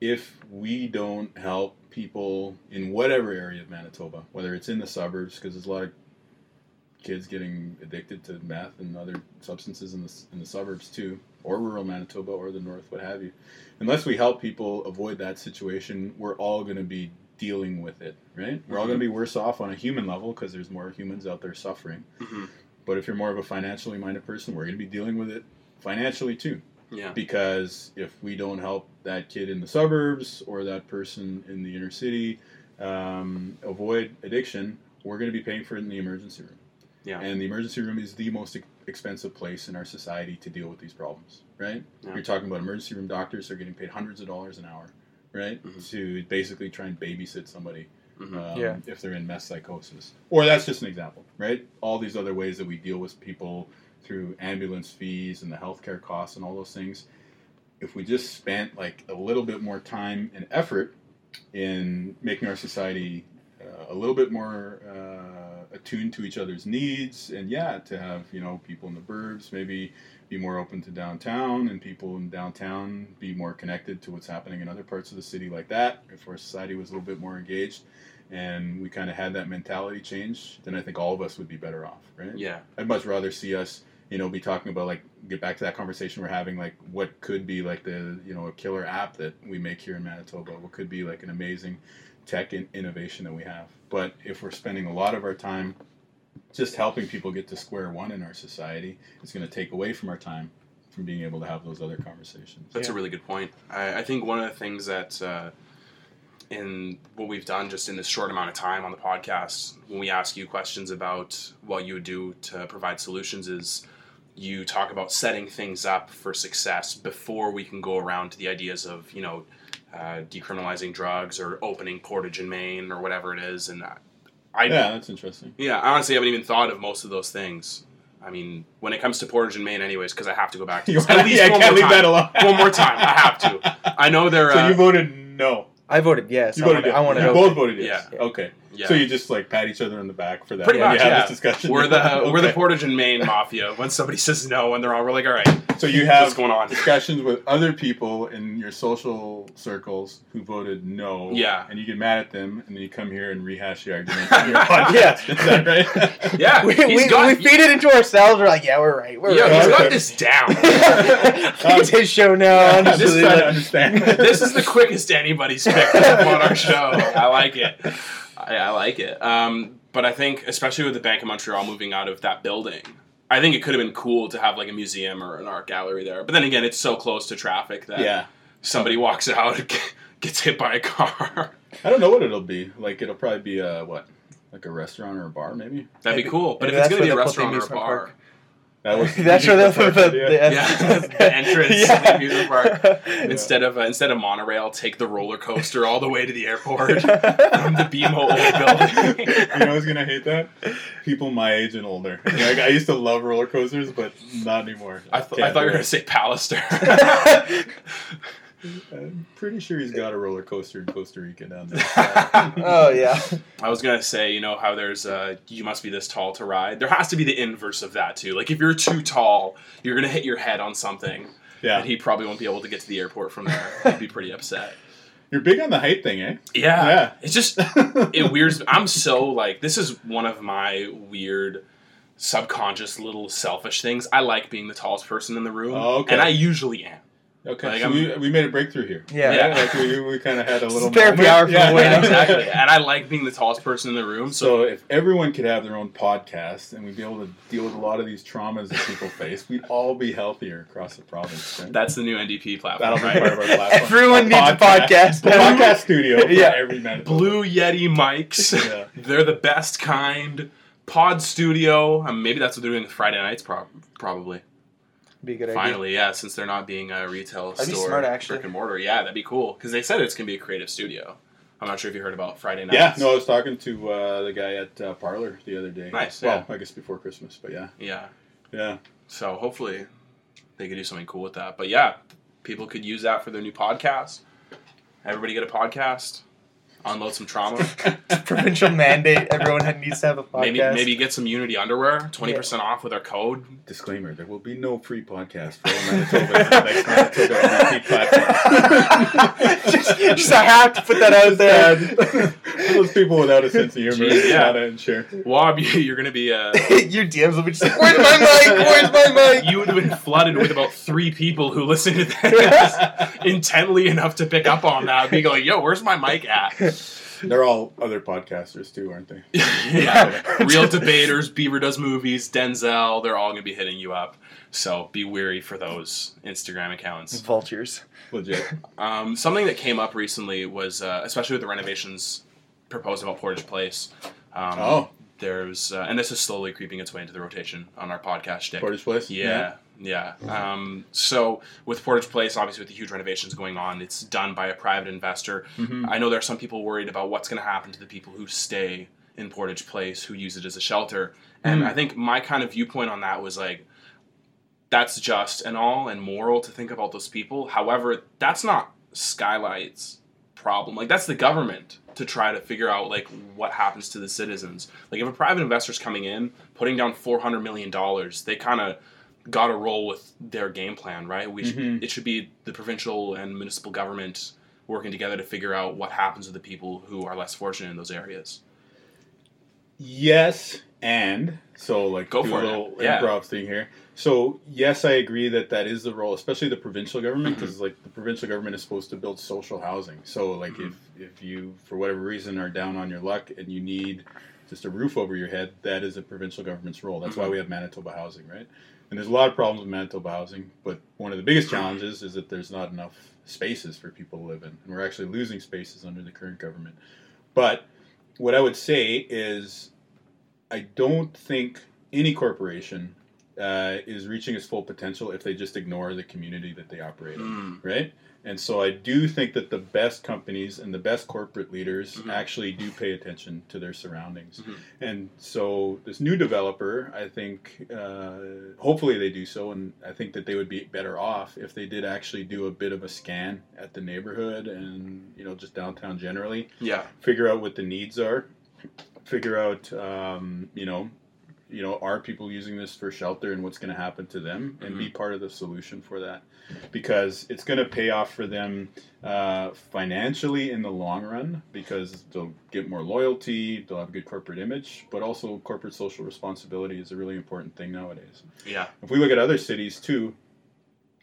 If we don't help people in whatever area of Manitoba, whether it's in the suburbs, because there's a lot of kids getting addicted to meth and other substances in the, in the suburbs too, or rural Manitoba or the north, what have you. Unless we help people avoid that situation, we're all going to be dealing with it, right? We're all going to be worse off on a human level because there's more humans out there suffering. Mhm. But if you're more of a financially minded person, we're going to be dealing with it financially too. Yeah. Because if we don't help that kid in the suburbs or that person in the inner city um, avoid addiction, we're going to be paying for it in the emergency room. Yeah. And the emergency room is the most expensive place in our society to deal with these problems, right? Yeah. You're talking about emergency room doctors are getting paid hundreds of dollars an hour, right? Mhm. To basically try and babysit somebody Mhm. um, Yeah. if they're in meth psychosis. Or that's just an example, right? All these other ways that we deal with people through ambulance fees and the healthcare costs and all those things. If we just spent like a little bit more time and effort in making our society uh, a little bit more uh, attuned to each other's needs, and yeah, to have you know people in the burbs maybe be more open to downtown, and people in downtown be more connected to what's happening in other parts of the city like that. If our society was a little bit more engaged, and we kind of had that mentality change, then I think all of us would be better off, right? Yeah. I'd much rather see us, you know, be talking about like get back to that conversation we're having, like what could be like the you know a killer app that we make here in Manitoba, what could be like an amazing tech in- innovation that we have. But if we're spending a lot of our time just helping people get to square one in our society, it's going to take away from our time from being able to have those other conversations. That's a really good point. I, I think one of the things that uh, in what we've done just in this short amount of time on the podcast, when we ask you questions about what you would do to provide solutions, is you talk about setting things up for success before we can go around to the ideas of you know uh, decriminalizing drugs or opening Portage in Main or whatever it is. And I, I Yeah, that's interesting. yeah, I honestly haven't even thought of most of those things. I mean, when it comes to Portage in Main, anyways, because I have to go back to You this. at least yeah, I one can't more leave time. that alone. one more time, I have to. I know there are So Uh, you voted no. I voted yes. You I voted wanna- yes. I want to You both voted yes. Yeah. Okay. Yeah. So you just like pat each other on the back for that. pretty much you have yeah. this discussion. We're the we're the Portage and Main mafia. When somebody says no, and they're all, we're like, all right, So you have what's going on? discussions with other people in your social circles who voted no. Yeah. And you get mad at them, and then you come here and rehash the argument. your podcast. Yeah. Is that right? Yeah, We, we, got. we feed it into ourselves. We're like, yeah, we're right. We're yeah, he's right. got this down. it's his um, show now. I'm just trying to like- understand. this is the quickest anybody's picked up on our show. I like it. I, I like it. Um, but I think, especially with the Bank of Montreal moving out of that building, I think it could have been cool to have like a museum or an art gallery there. But then again, it's so close to traffic that yeah. somebody walks out, gets hit by a car. I don't know what it'll be. Like it'll probably be a what, like a restaurant or a bar, maybe. That'd be cool. But maybe if it's going to be a where they'll put the restaurant or a bar, park. That was That's where they'll the, the, Yeah, the entrance to the amusement park. instead of uh, instead of monorail, take the roller coaster all the way to the airport from the BMO old building. you know who's gonna hate that? People my age and older. Like I used to love roller coasters, but not anymore. I, th- I thought you were going to say Pallister. It. I'm pretty sure he's got a roller coaster in Costa Rica down there. oh yeah. I was gonna say, you know how there's uh, you must be this tall to ride. There has to be the inverse of that too. Like if you're too tall, you're gonna hit your head on something, Yeah, and he probably won't be able to get to the airport from there. He'd be pretty upset. you're big on the height thing, eh? Yeah, Yeah. it's just it weirds. I'm so like this is one of my weird subconscious little selfish things. I like being the tallest person in the room, Oh, okay. and I usually am. Okay, Like, so I'm- we, we made a breakthrough here. Yeah. Yeah. like we, we kind of had a little therapy hour for the Yeah, now. exactly. And I like being the tallest person in the room. So, So if everyone could have their own podcast and we'd be able to deal with a lot of these traumas that people face, we'd all be healthier across the province. Right? that's the new NDP platform, That'll be right? part of our platform. Everyone needs a podcast. A podcast studio for Yeah. every man. Blue Yeti mics. Yeah. They're the best kind. Pod Studio. Um, maybe that's what they're doing Friday nights. Prob- probably. Be a good idea. Finally, yeah. Since they're not being a retail That'd be store, smart, actually. brick and mortar. Yeah, that'd be cool. Because they said it's gonna be a creative studio. I'm not sure if you heard about Friday night. Yeah, no, I was talking to uh, the guy at uh, Parlor the other day. Nice, Well, I guess before Christmas, but yeah, Yeah. yeah. So hopefully, they could do something cool with that. But yeah, people could use that for their new podcast. Everybody get a podcast. Unload some trauma. Provincial mandate. Everyone had- needs to have a podcast. maybe maybe get some Unity underwear. Twenty percent off with our code. Disclaimer: There will be no free podcast for all Manitoba. the next Manitoba MVP platform. just, just I have to put that out there. Those people without a sense of humor, Jeez, yeah. not unsure. Wab, you- you're gonna be uh, Your DMs will be just like, "Where's my mic? Where's my mic?" you would have been flooded with about three people who listened to this intently enough to pick up on that. Be like, "Yo, where's my mic at?" They're all other podcasters too, aren't they? yeah, real debaters. Beaver does movies. Denzel. They're all gonna be hitting you up. So be weary for those Instagram accounts. Vultures. Legit. Um, something that came up recently was, uh, especially with the renovations proposed about Portage Place. Um, Oh. There's, uh, and this is slowly creeping its way into the rotation on our podcast shtick. Portage Place. Yeah, yeah. Um, so with Portage Place, obviously with the huge renovations going on, it's done by a private investor. Mhm. I know there are some people worried about what's going to happen to the people who stay in Portage Place, who use it as a shelter. And Mm. I think my kind of viewpoint on that was like, that's just and all and moral to think about those people. However, that's not Skylight's problem. Like that's the government to try to figure out like what happens to the citizens. Like if a private investor's coming in, putting down four hundred million dollars, they kind of got to roll with their game plan, right? We should, Mhm. it should be the provincial and municipal government working together to figure out what happens to the people who are less fortunate in those areas. Yes, and so like Go for a it. little Yeah. improv thing here. So yes, I agree that that is the role, especially the provincial government, Mm-hmm. because like the provincial government is supposed to build social housing. So like Mm-hmm. if if you for whatever reason are down on your luck and you need just a roof over your head, that is a provincial government's role. That's why Mm-hmm. we have Manitoba Housing, right? And there's a lot of problems with Manitoba Housing, but one of the biggest challenges is that there's not enough spaces for people to live in, and we're actually losing spaces under the current government. But what I would say is I don't think any corporation uh, is reaching its full potential if they just ignore the community that they operate in, Mm. right? And so I do think that the best companies and the best corporate leaders Mhm. actually do pay attention to their surroundings. Mhm. And so this new developer, I think, uh, hopefully they do so, and I think that they would be better off if they did actually do a bit of a scan at the neighborhood and you know just downtown generally Yeah. figure out what the needs are, figure out, um, you know, you know, are people using this for shelter and what's going to happen to them, and be part of the solution for that, because it's going to pay off for them uh, financially in the long run, because they'll get more loyalty, they'll have a good corporate image, but also corporate social responsibility is a really important thing nowadays. Yeah. If we look at other cities too,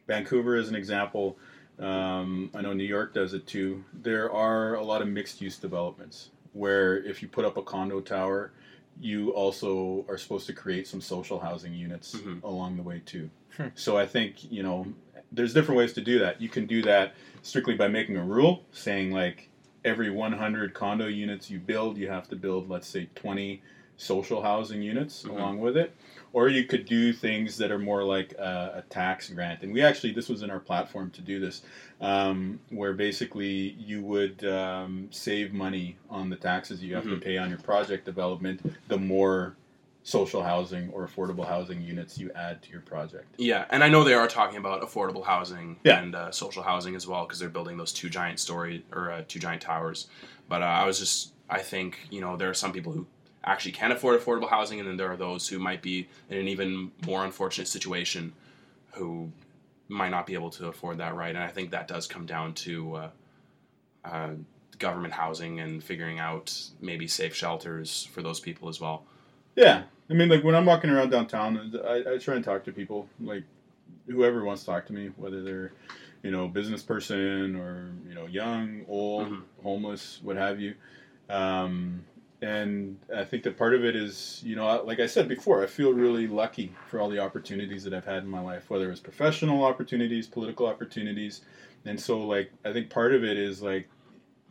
Vancouver is an example. Um, I know New York does it too. There are a lot of mixed use developments where if you put up a condo tower, you also are supposed to create some social housing units Mhm. along the way too. Hmm. So I think, you know, there's different ways to do that. You can do that strictly by making a rule saying like every 100 condo units you build, you have to build, let's say, 20 social housing units Mhm. along with it. Or you could do things that are more like a, a tax grant. And we actually, this was in our platform to do this, um, where basically you would um, save money on the taxes you have to Mhm. pay on your project development the more social housing or affordable housing units you add to your project. Yeah, and I know they are talking about affordable housing Yeah. and uh, social housing as well because they're building those two giant story or uh, two giant towers. But uh, I was just, I think you know there are some people who actually can afford affordable housing, and then there are those who might be in an even more unfortunate situation who might not be able to afford that right. And I think that does come down to uh, uh, government housing and figuring out maybe safe shelters for those people as well. Yeah, I mean, like when I'm walking around downtown, I, I try and talk to people, like whoever wants to talk to me, whether they're, you know, business person or you know, young, old, Mhm. homeless, what have you. Um, and I think that part of it is, you know, like I said before, I feel really lucky for all the opportunities that I've had in my life, whether it's professional opportunities, political opportunities, and so like I think part of it is like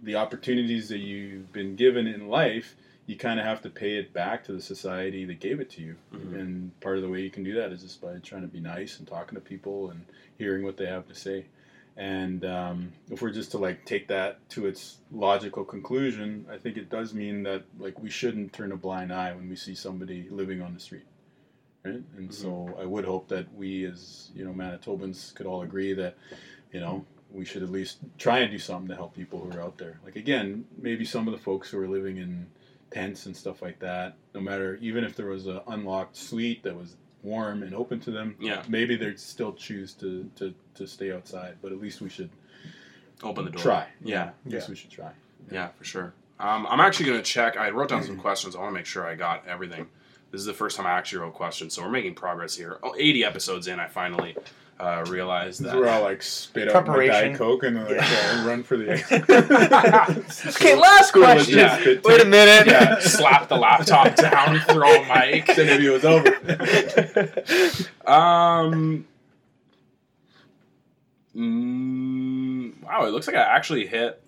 the opportunities that you've been given in life you kind of have to pay it back to the society that gave it to you. Mhm. And part of the way you can do that is just by trying to be nice and talking to people and hearing what they have to say. And um, if we're just to like take that to its logical conclusion, I think it does mean that like we shouldn't turn a blind eye when we see somebody living on the street, right? And so I would hope that we, as you know, Manitobans, could all agree that you know we should at least try and do something to help people who are out there. Like again, maybe some of the folks who are living in tents and stuff like that. No matter, even if there was an unlocked suite that was warm and open to them, Yeah. maybe they'd still choose to, to, to stay outside. But at least we should Open the door. try. Yeah. At least we should try. Yeah, for sure. Um, I'm actually going to check. I wrote down some questions. I want to make sure I got everything. This is the first time I actually wrote questions, so we're making progress here. Oh, 80 episodes in, I finally uh, realized that. We're I'll like spit out my Diet Coke and then like uh, run for the Okay, last School question. Yeah. Wait a minute. yeah, slap the laptop down, throw a mic. Then maybe it was over. Um. mm, wow, it looks like I actually hit.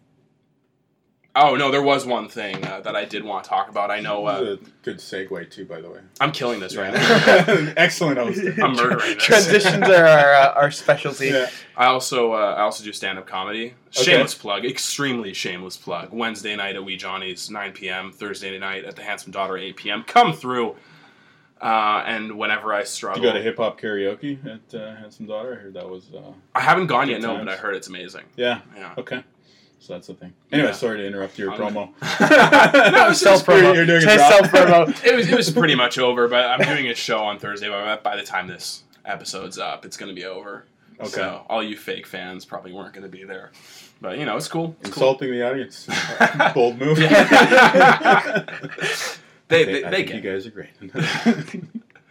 Oh no, there was one thing uh, that I did want to talk about. I know uh, This is a good segue too, by the way. I'm killing this right now. Excellent host. I'm murdering this. Transitions are our, uh, our specialty. Yeah. I also uh, I also do stand up comedy. Shameless plug, extremely shameless plug. Wednesday night at Wee Johnny's, 9 p.m. Thursday night at the Handsome Daughter, 8 p.m. Come through. Uh, and whenever I struggle, You got a hip hop karaoke at uh, Handsome Daughter? I heard that was. Uh, I haven't gone yet, Good no, but I heard it's amazing. yeah. Yeah. Okay. So that's the thing. Anyway, Yeah. sorry to interrupt your I'm promo. No, it's Self promo. You're doing a job. Self promo. it was it was pretty much over, but I'm doing a show on Thursday. But by the time this episode's up, it's going to be over. Okay. So all you fake fans probably weren't going to be there, but you know it's cool. It's cool. Insulting the audience. Bold move. They I they, I they think get you guys are great.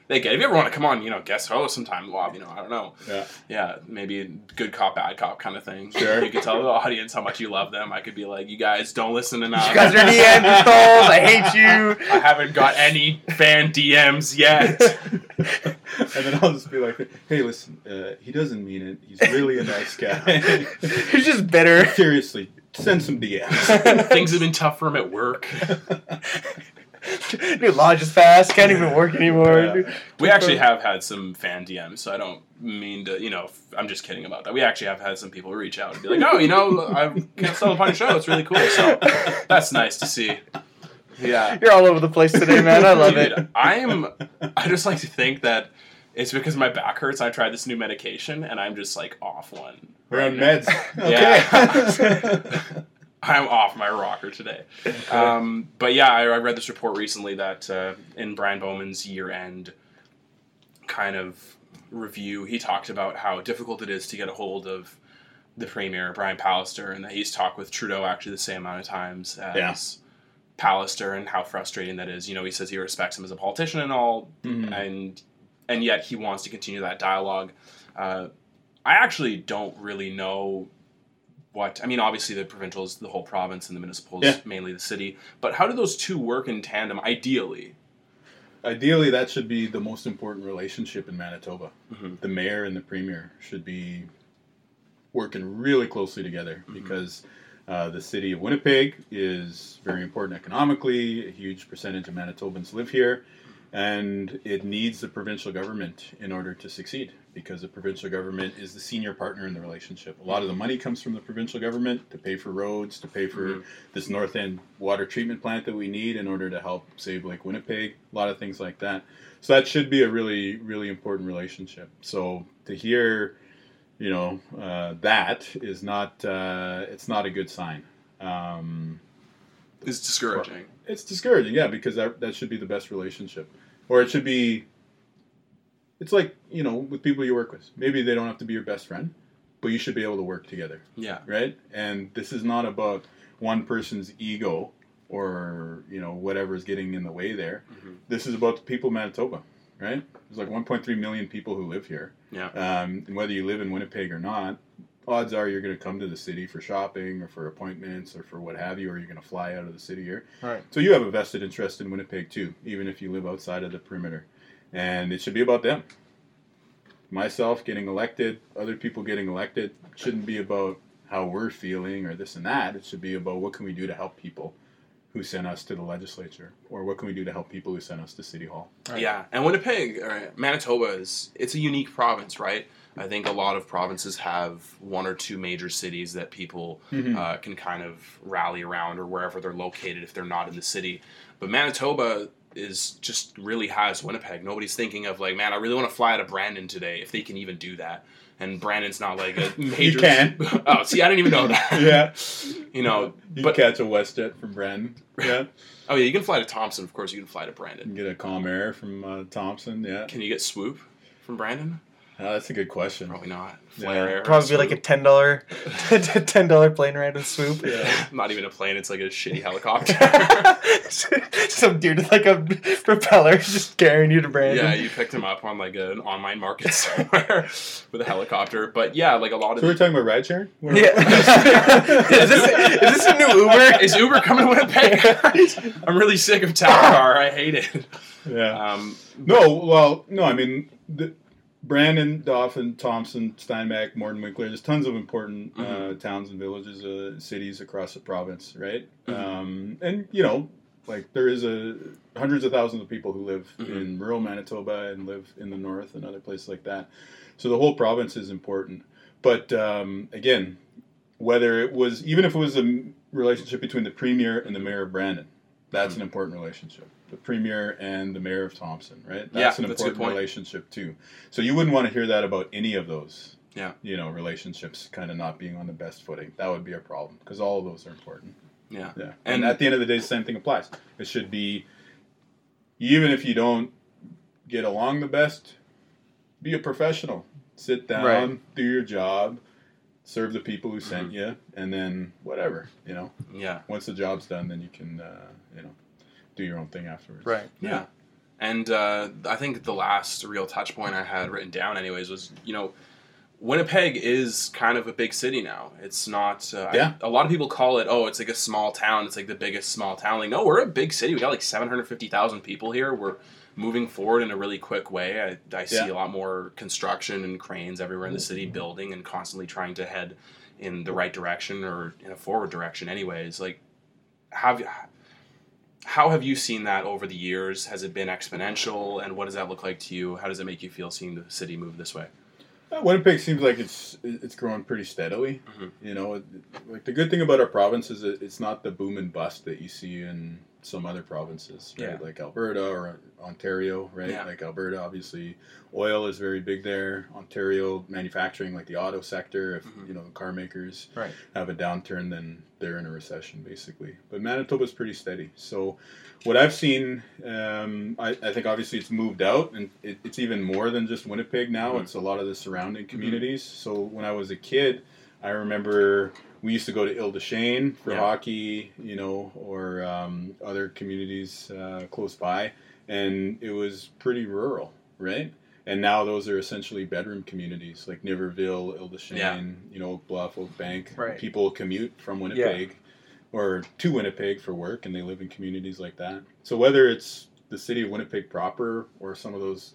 They get. If you ever want to come on, you know, guest host sometime, Lob, you know, I don't know. yeah. Yeah, maybe a good cop, bad cop kind of thing. Sure. You could tell the audience how much you love them. I could be like, you guys don't listen enough. You guys are Neanderthals. I hate you. I haven't got any fan DMs yet. And then I'll just be like, hey, listen, uh, he doesn't mean it. He's really a nice guy. You're just bitter. Seriously, send some DMs. Things have been tough for him at work. New lodge is fast. Can't even work anymore. Yeah. We actually have had some fan DMs, so I don't mean to, you know, I'm just kidding about that. We actually have had some people reach out and be like, oh, you know, I can't stumble upon your show. It's really cool. So that's nice to see. Yeah. You're all over the place today, man. I love Dude, it. I am. I just like to think that it's because my back hurts. I tried this new medication, and I'm just like off one. We're on now. meds. Okay. Yeah. I'm off my rocker today. Um, but yeah, I, I read this report recently that uh, in Brian Bowman's year-end kind of review, he talked about how difficult it is to get a hold of the premier Brian Pallister, and that he's talked with Trudeau actually the same amount of times as Yeah. Pallister, and how frustrating that is. You know, he says he respects him as a politician and all, Mhm. and and yet he wants to continue that dialogue. Uh, I actually don't really know what I mean. Obviously, the provincial is the whole province, and the municipal is Yeah. mainly the city. But how do those two work in tandem? Ideally, Ideally, that should be the most important relationship in Manitoba. Mhm. The mayor and the premier should be working really closely together because uh, the city of Winnipeg is very important economically. A huge percentage of Manitobans live here, and it needs the provincial government in order to succeed because the provincial government is the senior partner in the relationship. A lot of the money comes from the provincial government to pay for roads, to pay for Mhm. this north end water treatment plant that we need in order to help save Lake Winnipeg, a lot of things like that. So that should be a really, really important relationship. So to hear, you know, uh, that is not, uh, it's not a good sign. Um, it's discouraging. it's discouraging, yeah, because that, that should be the best relationship. Or it should be, it's like, you know, with people you work with. Maybe they don't have to be your best friend, but you should be able to work together Yeah, right? And this is not about one person's ego or you know whatever is getting in the way there. Mhm. This is about the people of Manitoba, right? There's like 1.3 million people who live here, yeah, um, and whether you live in Winnipeg or not, odds are you're going to come to the city for shopping or for appointments or for what have you, or you're going to fly out of the city here. Right. So you have a vested interest in Winnipeg too, even if you live outside of the perimeter, and it should be about them. Myself getting elected, other people getting elected, shouldn't be about how we're feeling or this and that. It should be about what can we do to help people who sent us to the legislature, or what can we do to help people who sent us to city hall. yeah. And Winnipeg, or Manitoba is it's a unique province, right? I think a lot of provinces have one or two major cities that people Mhm. uh, can kind of rally around or wherever they're located if they're not in the city. But Manitoba is just really high as Winnipeg. Nobody's thinking of like, man, I really want to fly out of Brandon today if they can even do that. And Brandon's not like a major. you can. oh, see, I didn't even know that. Yeah, You know, you but catch a WestJet from Brandon. Yeah, oh yeah, you can fly to Thompson. Of course, you can fly to Brandon. you can get a Calm Air from uh, Thompson. Yeah, Can you get swoop from Brandon? Uh, that's a good question. Probably not. Yeah. Flair Air. Probably like a ten dollar, ten dollar plane ride with swoop. Yeah. not even a plane. It's like a shitty helicopter. Some dude with like a propeller just carrying you to Brandon. yeah, you picked him up on like an online market somewhere with a helicopter. But yeah, like a lot of So we're talking about ride sharing. Yeah. is, this, is this a new Uber? Is Uber coming to Winnipeg? I'm really sick of Tower Car. I hate it. Yeah. Um, No, well, no, I mean, the, Brandon, Dauphin, Thompson, Steinbach, Morden, Winkler, there's tons of important uh, Mhm. towns and villages, uh, cities across the province, right? Mhm. Um, and, you know, like there is a hundreds of thousands of people who live Mhm. in rural Manitoba and live in the north and other places like that. So the whole province is important. But um, again, whether it was, even if it was a relationship between the premier and the mayor of Brandon, that's an important relationship. The premier and the mayor of Thompson, right? Yeah, an that's a good important relationship too. So you wouldn't want to hear that about any of those Yeah. You know, relationships kind of not being on the best footing. That would be a problem because all of those are important. Yeah. Yeah. And- And, at the end of the day, the same thing applies. It should be, even if you don't get along the best, be a professional. Sit down, Right. do your job, serve the people who Mm-hmm. sent you, and then whatever, you know. Yeah. Once the job's done, then you can, uh, you know, do your own thing afterwards. Right. Yeah. And uh, I think the last real touch point I had written down, anyways, was you know, Winnipeg is kind of a big city now. It's not. Uh, Yeah. a lot of people call it, oh, it's like a small town. It's like the biggest small town. Like, no, we're a big city. We got like seven hundred fifty thousand people here. We're moving forward in a really quick way. I, I see Yeah. a lot more construction and cranes everywhere in the city, building and constantly trying to head in the right direction or in a forward direction. Anyways, like, have how have you seen that over the years? Has it been exponential, and what does that look like to you? How does it make you feel seeing the city move this way? Uh, Winnipeg seems like it's it's growing pretty steadily. Mhm. You know, like the good thing about our province is it's not the boom and bust that you see in some other provinces, right? Yeah. Like Alberta or Ontario, right? Yeah. Like Alberta, obviously, oil is very big there. Ontario, manufacturing, like the auto sector, if Mhm. you know the car makers Right. have a downturn, then they're in a recession, basically. But Manitoba's pretty steady. So, what I've seen, um, I, I think obviously it's moved out, and it, it's even more than just Winnipeg now. Mhm. It's a lot of the surrounding communities. So, when I was a kid, I remember we used to go to Ile de Chêne for Yeah. hockey, you know, or um, other communities uh, close by, and it was pretty rural, right? And now those are essentially bedroom communities like Niverville, Ile de Chêne, Yeah. you know, Oak Bluff, Oak Bank. Right. People commute from Winnipeg or to Winnipeg for work, and they live in communities like that. So whether it's the city of Winnipeg proper or some of those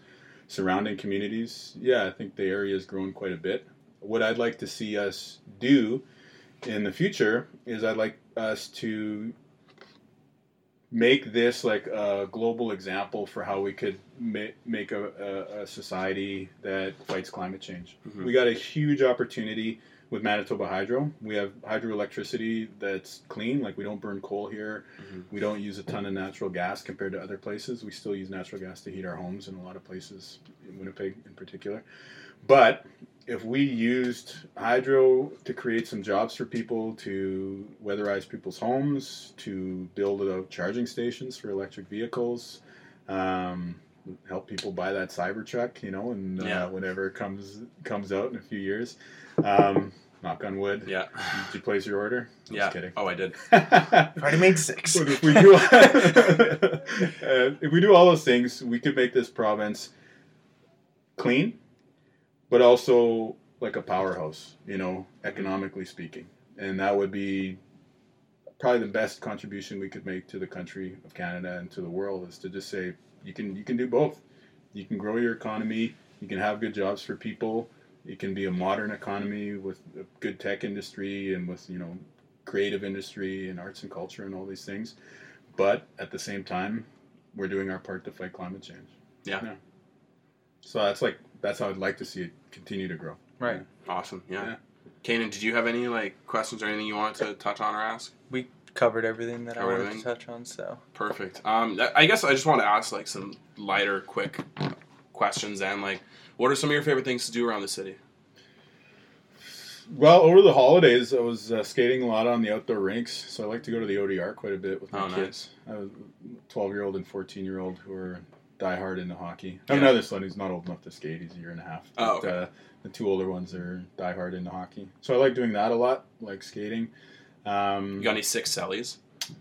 surrounding communities, yeah, I think the area has grown quite a bit. What I'd like to see us do in the future is I'd like us to make this like a global example for how we could ma- make a, a, a society that fights climate change. Mhm. We got a huge opportunity with Manitoba Hydro. We have hydroelectricity that's clean, like we don't burn coal here. Mhm. We don't use a ton of natural gas compared to other places. We still use natural gas to heat our homes in a lot of places, in Winnipeg in particular. But if we used hydro to create some jobs for people, to weatherize people's homes, to build out charging stations for electric vehicles, um, help people buy that Cybertruck, you know, and uh, Yeah. whenever it comes comes out in a few years. Um, knock on wood. Yeah. Did you place your order? I'm yeah. Just kidding. Oh, I did. Already made six. If we do, uh, if we do all those things, we could make this province clean, but also like a powerhouse. You know, economically speaking, and that would be probably the best contribution we could make to the country of Canada and to the world is to just say you can you can do both. You can grow your economy. You can have good jobs for people. It can be a modern economy with a good tech industry and with you know creative industry and arts and culture and all these things. But at the same time, we're doing our part to fight climate change. Yeah. So that's like that's how I'd like to see it continue to grow. Right. Awesome. Yeah. Yeah. Kanan, did you have any like questions or anything you wanted to touch on or ask? We covered everything that I wanted everything? to touch on. So Perfect. Um, I- I guess I just want to ask like some lighter, quick questions and like, what are some of your favorite things to do around the city? Well, over the holidays, I was uh, skating a lot on the outdoor rinks, so I like to go to the ODR quite a bit with my Oh, nice. kids. I have a twelve-year-old and fourteen-year-old who are diehard into hockey. I have Yeah. another son who's not old enough to skate; he's a year and a half. Oh, But, uh, the two older ones are diehard into hockey, so I like doing that a lot, like skating. Um, You got any six sellies?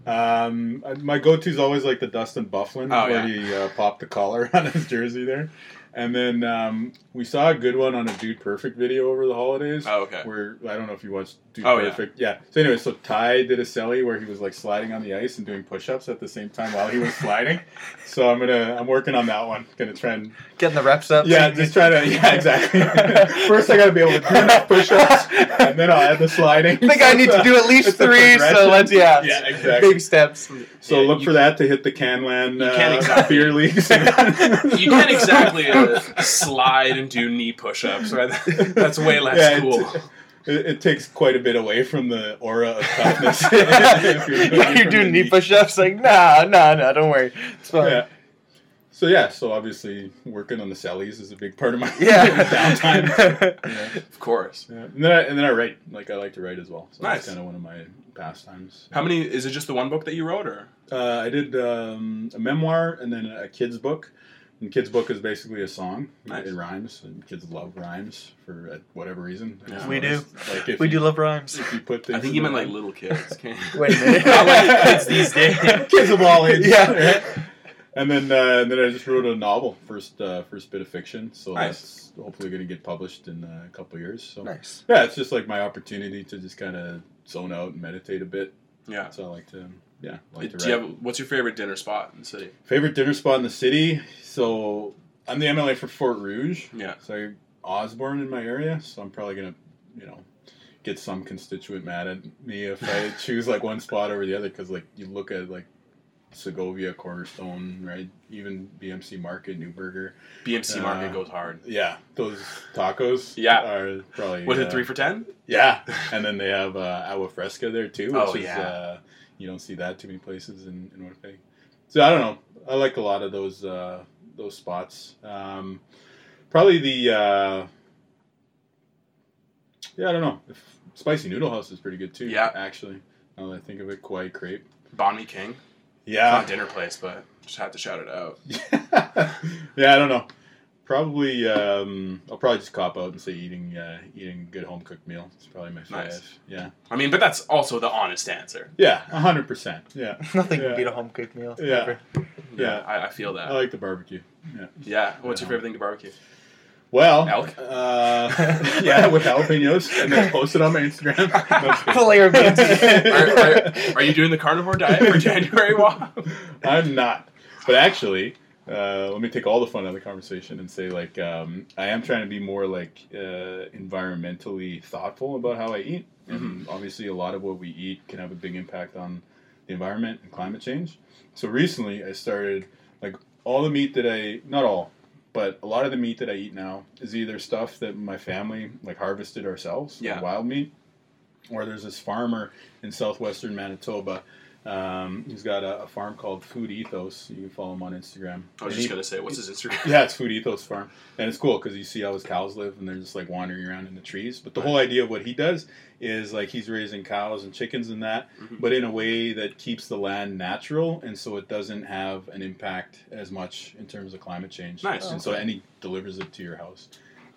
Um, my go-to is always like the Dustin Byfuglien, Oh, where yeah. he uh, popped the collar on his jersey there. And then um, we saw a good one on a Dude Perfect video over the holidays. Oh, okay. Where I don't know if you watched Dude Oh, yeah. Perfect. Yeah. So anyway, so Ty did a celly where he was like sliding on the ice and doing push-ups at the same time while he was sliding. So I'm gonna I'm working on that one. Gonna try and getting the reps up. yeah, just try to yeah exactly. First I gotta be able to do enough push-ups, and then I'll add the sliding. I think I need to do at least three. So progression. let's yeah, Yeah, exactly. baby steps. So Yeah, look you- for that to hit the Canlan You uh, can't exactly- beer leagues. You can't exactly uh, slide and do knee push-ups, right? That's way less Yeah, cool. It's- It, it takes quite a bit away from the aura of toughness. If You're, doing it from doing knee push-ups. Like nah, nah, nah. Don't worry. It's fine. Yeah. so yeah, so obviously working on the cellies is a big part of my Yeah. downtime. Yeah. Of course. Yeah. And then I, and then I write. Like I like to write as well. So Nice. that's kind of one of my pastimes. How many? Is it just the one book that you wrote, or? Uh, I did um, a memoir and then a kids book. And kids book is basically a song. Nice. It rhymes, and kids love rhymes for uh, whatever reason. Yeah. We do. Like if we you, do love rhymes. If you put things I think you the meant like little kids. Wait a minute. Not like kids these days. kids of all ages. Yeah. And then uh, and then I just wrote a novel, first uh, first bit of fiction. So Nice. that's hopefully going to get published in uh, a couple of years. So nice. yeah, it's just like my opportunity to just kind of zone out and meditate a bit. Yeah. So I like to yeah like Do you have what's your favorite dinner spot in the city? Favorite dinner spot in the city. So I'm the MLA for Fort Rouge. Yeah. So Osborne in my area. So I'm probably gonna, you know, get some constituent mad at me if I choose like one spot over the other. Because like you look at like Segovia, Cornerstone, right? Even BMC Market, Nuburger. BMC Uh, Market goes hard. Yeah, those tacos. Yeah. are probably. Was uh, it three for ten? Yeah, and then they have uh, agua fresca there too, which Oh, is yeah. uh, you don't see that too many places in, in Winnipeg. So I don't know. I like a lot of those uh, those spots. Um, probably the uh, yeah, I don't know. If Spicy Noodle House is pretty good too. Yeah. actually. Now that I think of it, Kawaii Crepe. Banh Mi King. It's Yeah, not a dinner place, but just had to shout it out. yeah, I don't know. Probably, um, I'll probably just cop out and say eating uh, eating good home cooked meal. It's probably my favorite. Nice. Yeah, I mean, but that's also the honest answer. yeah, hundred percent. Yeah, Nothing Yeah. can beat a home cooked meal. Yeah. ever. Yeah. I, I feel that. I like the barbecue. Yeah. yeah. What's your favorite thing to barbecue? Well, Elk? Uh, yeah, with jalapenos, and then post it on my Instagram. No, I'm just kidding. Layer of beans. are, are, are you doing the carnivore diet for January? Wow. I'm not. But actually, uh, let me take all the fun out of the conversation and say, like, um, I am trying to be more like uh, environmentally thoughtful about how I eat, and obviously, a lot of what we eat can have a big impact on the environment and climate change. So recently, I started like all the meat that I not all, but a lot of the meat that I eat now is either stuff that my family like harvested ourselves, like Yeah. wild meat, or there's this farmer in southwestern Manitoba. Um, he's got a, a farm called Food Ethos. You can follow him on Instagram. I was And just he- gonna say, what's his Instagram? yeah, it's Food Ethos Farm, and it's cool because you see how his cows live, and they're just like wandering around in the trees. But the whole idea of what he does is like he's raising cows and chickens and that, Mhm. but in a way that keeps the land natural, and so it doesn't have an impact as much in terms of climate change. Nice. And so, and he delivers it to your house.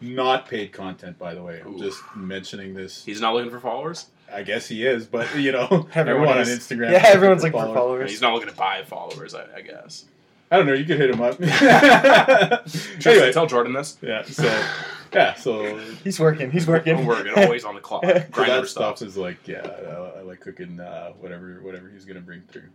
Not paid content, by the way. I'm Ooh. just mentioning this. He's not looking for followers. I guess he is, but you know, Everyone everyone on. Instagram. Yeah, everyone's looking for followers. followers. He's not looking to buy followers, I, I guess. I don't know. You could hit him up. Tristan, anyway, tell Jordan this. yeah. So, yeah. So, He's working. He's working. Don't worry, always on the clock. so Grind never that stuff stops. is like, yeah, I, I like cooking uh, whatever whatever he's gonna bring through.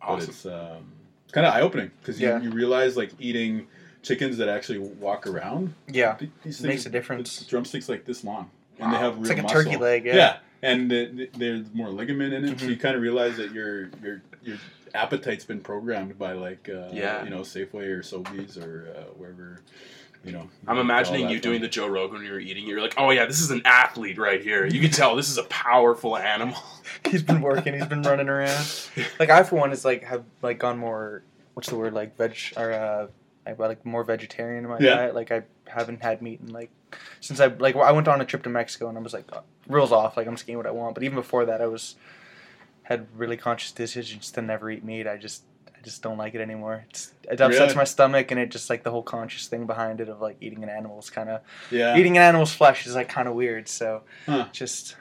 But Awesome. it's um, it's kind of eye opening because you, Yeah. you realize like eating chickens that actually walk around. Yeah. These It makes a difference. drumsticks like this long, and they have real It's like a muscle. turkey leg. Yeah. Yeah, and the, the- there's more ligament in it, so Mhm. you kind of realize that your your your appetite's been programmed by like uh, Yeah. you know Safeway or Sobeys or uh, wherever you know. I'm imagining you doing from. the Joe Rogan when you're eating. You're like, oh yeah, this is an athlete right here. You can tell this is a powerful animal. He's been working. He's been running around. Like I, for one, is like have like gone more. What's the word? Like veg or uh, I like more vegetarian in my Yeah. diet. Like I haven't had meat in like since I like I went on a trip to Mexico and I was like uh, rules off. Like I'm just eating what I want. But even before that, I was had really conscious decisions to never eat meat. I just I just don't like it anymore. It's, it upsets Really? my stomach, and it just like the whole conscious thing behind it of like eating an animal is kind of yeah eating an animal's flesh is like kind of weird. So Huh. just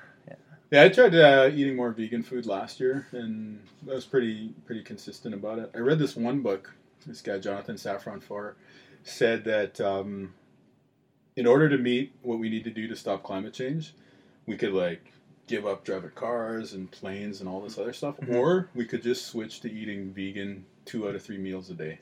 Yeah, I tried uh, eating more vegan food last year, and I was pretty pretty consistent about it. I read this one book. This guy Jonathan Safran Foer said that um, in order to meet what we need to do to stop climate change, we could like give up driving cars and planes and all this other stuff, Mhm. or we could just switch to eating vegan two out of three meals a day,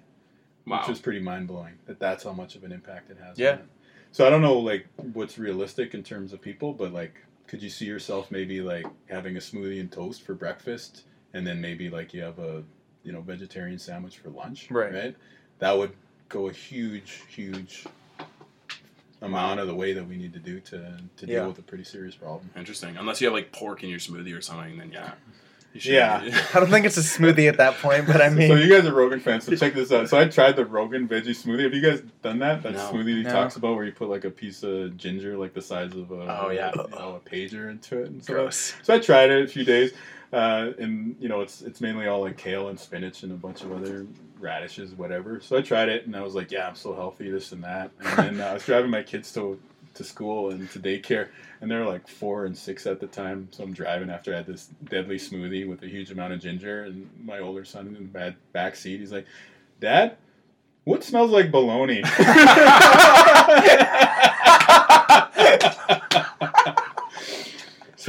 Wow. which is pretty mind blowing. That that's how much of an impact it has. Yeah. It. So I don't know like what's realistic in terms of people, but like could you see yourself maybe like having a smoothie and toast for breakfast and then maybe like you have a you know vegetarian sandwich for lunch Right. right that would go a huge huge amount of the way that we need to do to to deal Yeah. with a pretty serious problem Interesting. Unless you have like pork in your smoothie or something, then yeah. Yeah. I don't think it's a smoothie at that point, but I mean, So you guys are Rogan fans, so check this out. So I tried the Rogan veggie smoothie. Have you guys done that? That No. smoothie he No. talks about where you put like a piece of ginger, like the size of a Oh, yeah. you know, a pager into it. And stuff. gross. So I tried it a few days, uh, and you know it's it's mainly all like kale and spinach and a bunch of other radishes, whatever. So I tried it, and I was like, yeah, I'm so healthy, this and that. And then uh, I was driving my kids to to school and to daycare, and they're like four and six at the time. So I'm driving after I had this deadly smoothie with a huge amount of ginger, and my older son in the bad back seat, he's like, Dad. What smells like bologna?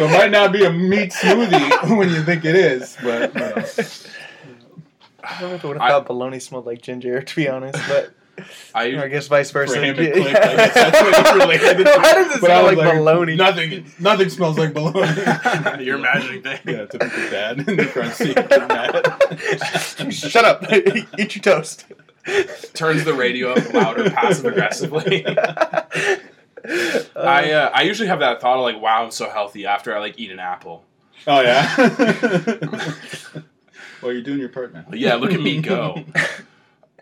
So it might not be a meat smoothie when you think it is, but you know. I don't know if I would have I- thought bologna smelled like ginger, to be honest, but I I guess vice versa. for him it clicked. I guess that's what he related it to. Why does it smell was like, bologna? Nothing, nothing smells like bologna. you're imagining things. yeah, typical dad in the front seat. mad. Shut up! Eat your toast. Turns the radio up louder, passive aggressively. I uh, I usually have that thought of like, wow, I'm so healthy after I like eat an apple. Oh yeah. Well, you're doing your part, man. But yeah, look at me go.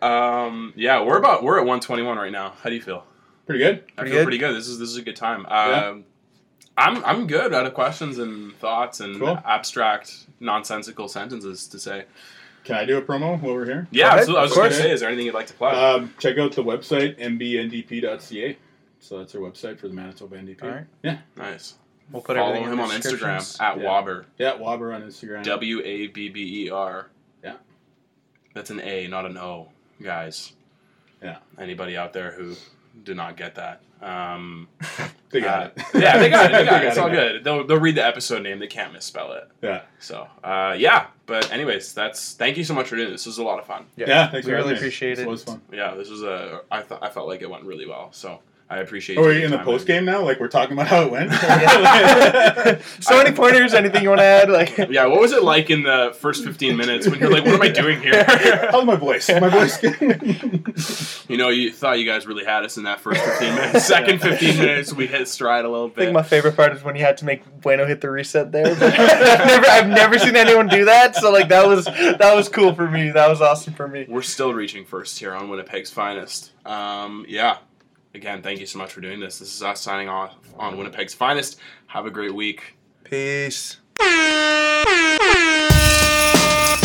Um, yeah, we're about we're at 121 right now. How do you feel? Pretty good. I Pretty feel good? pretty good. This is this is a good time. Yeah. Um, I'm I'm good out of questions and thoughts and Cool. abstract nonsensical sentences to say. Can I do a promo while we're here? Yeah, ahead, absolutely. I was of gonna course. say, is there anything you'd like to plug? Um, check out the website mbndp.ca. So that's our website for the Manitoba NDP. All right. Yeah. nice. We'll put Follow everything in him the on Instagram at Yeah. Wabber. Yeah, Wabber on Instagram. W A B B E R. Yeah. That's an A, not an O, guys. Yeah. Anybody out there who did not get that? Um, They got uh, it. yeah, they got it. They got it. They It's all now. good. They'll, they'll read the episode name. They can't misspell it. Yeah. So, uh, yeah. But anyways, that's thank you so much for doing this. This was a lot of fun. Yeah, Yeah, thanks we for really having me. appreciate This it. was fun. Yeah, this was a. I thought I felt like it went really well. So I appreciate. Oh, are taking you in the post game now? Like we're talking about how it went? so any pointers? Anything you want to add? Like, Yeah, what was it like in the first 15 minutes when you're like, what am I doing here? How's my voice? My voice you know, you thought you guys really had us in that first 15 minutes. Second 15 minutes, we hit stride a little bit. I think my favorite part is when you had to make Bueno hit the reset there. I've never, I've never seen anyone do that. So like that was that was cool for me. That was awesome for me. We're still reaching first here on Winnipeg's Finest. Um, yeah again, thank you so much for doing this. This is us signing off on Winnipeg's Finest. Have a great week. Peace.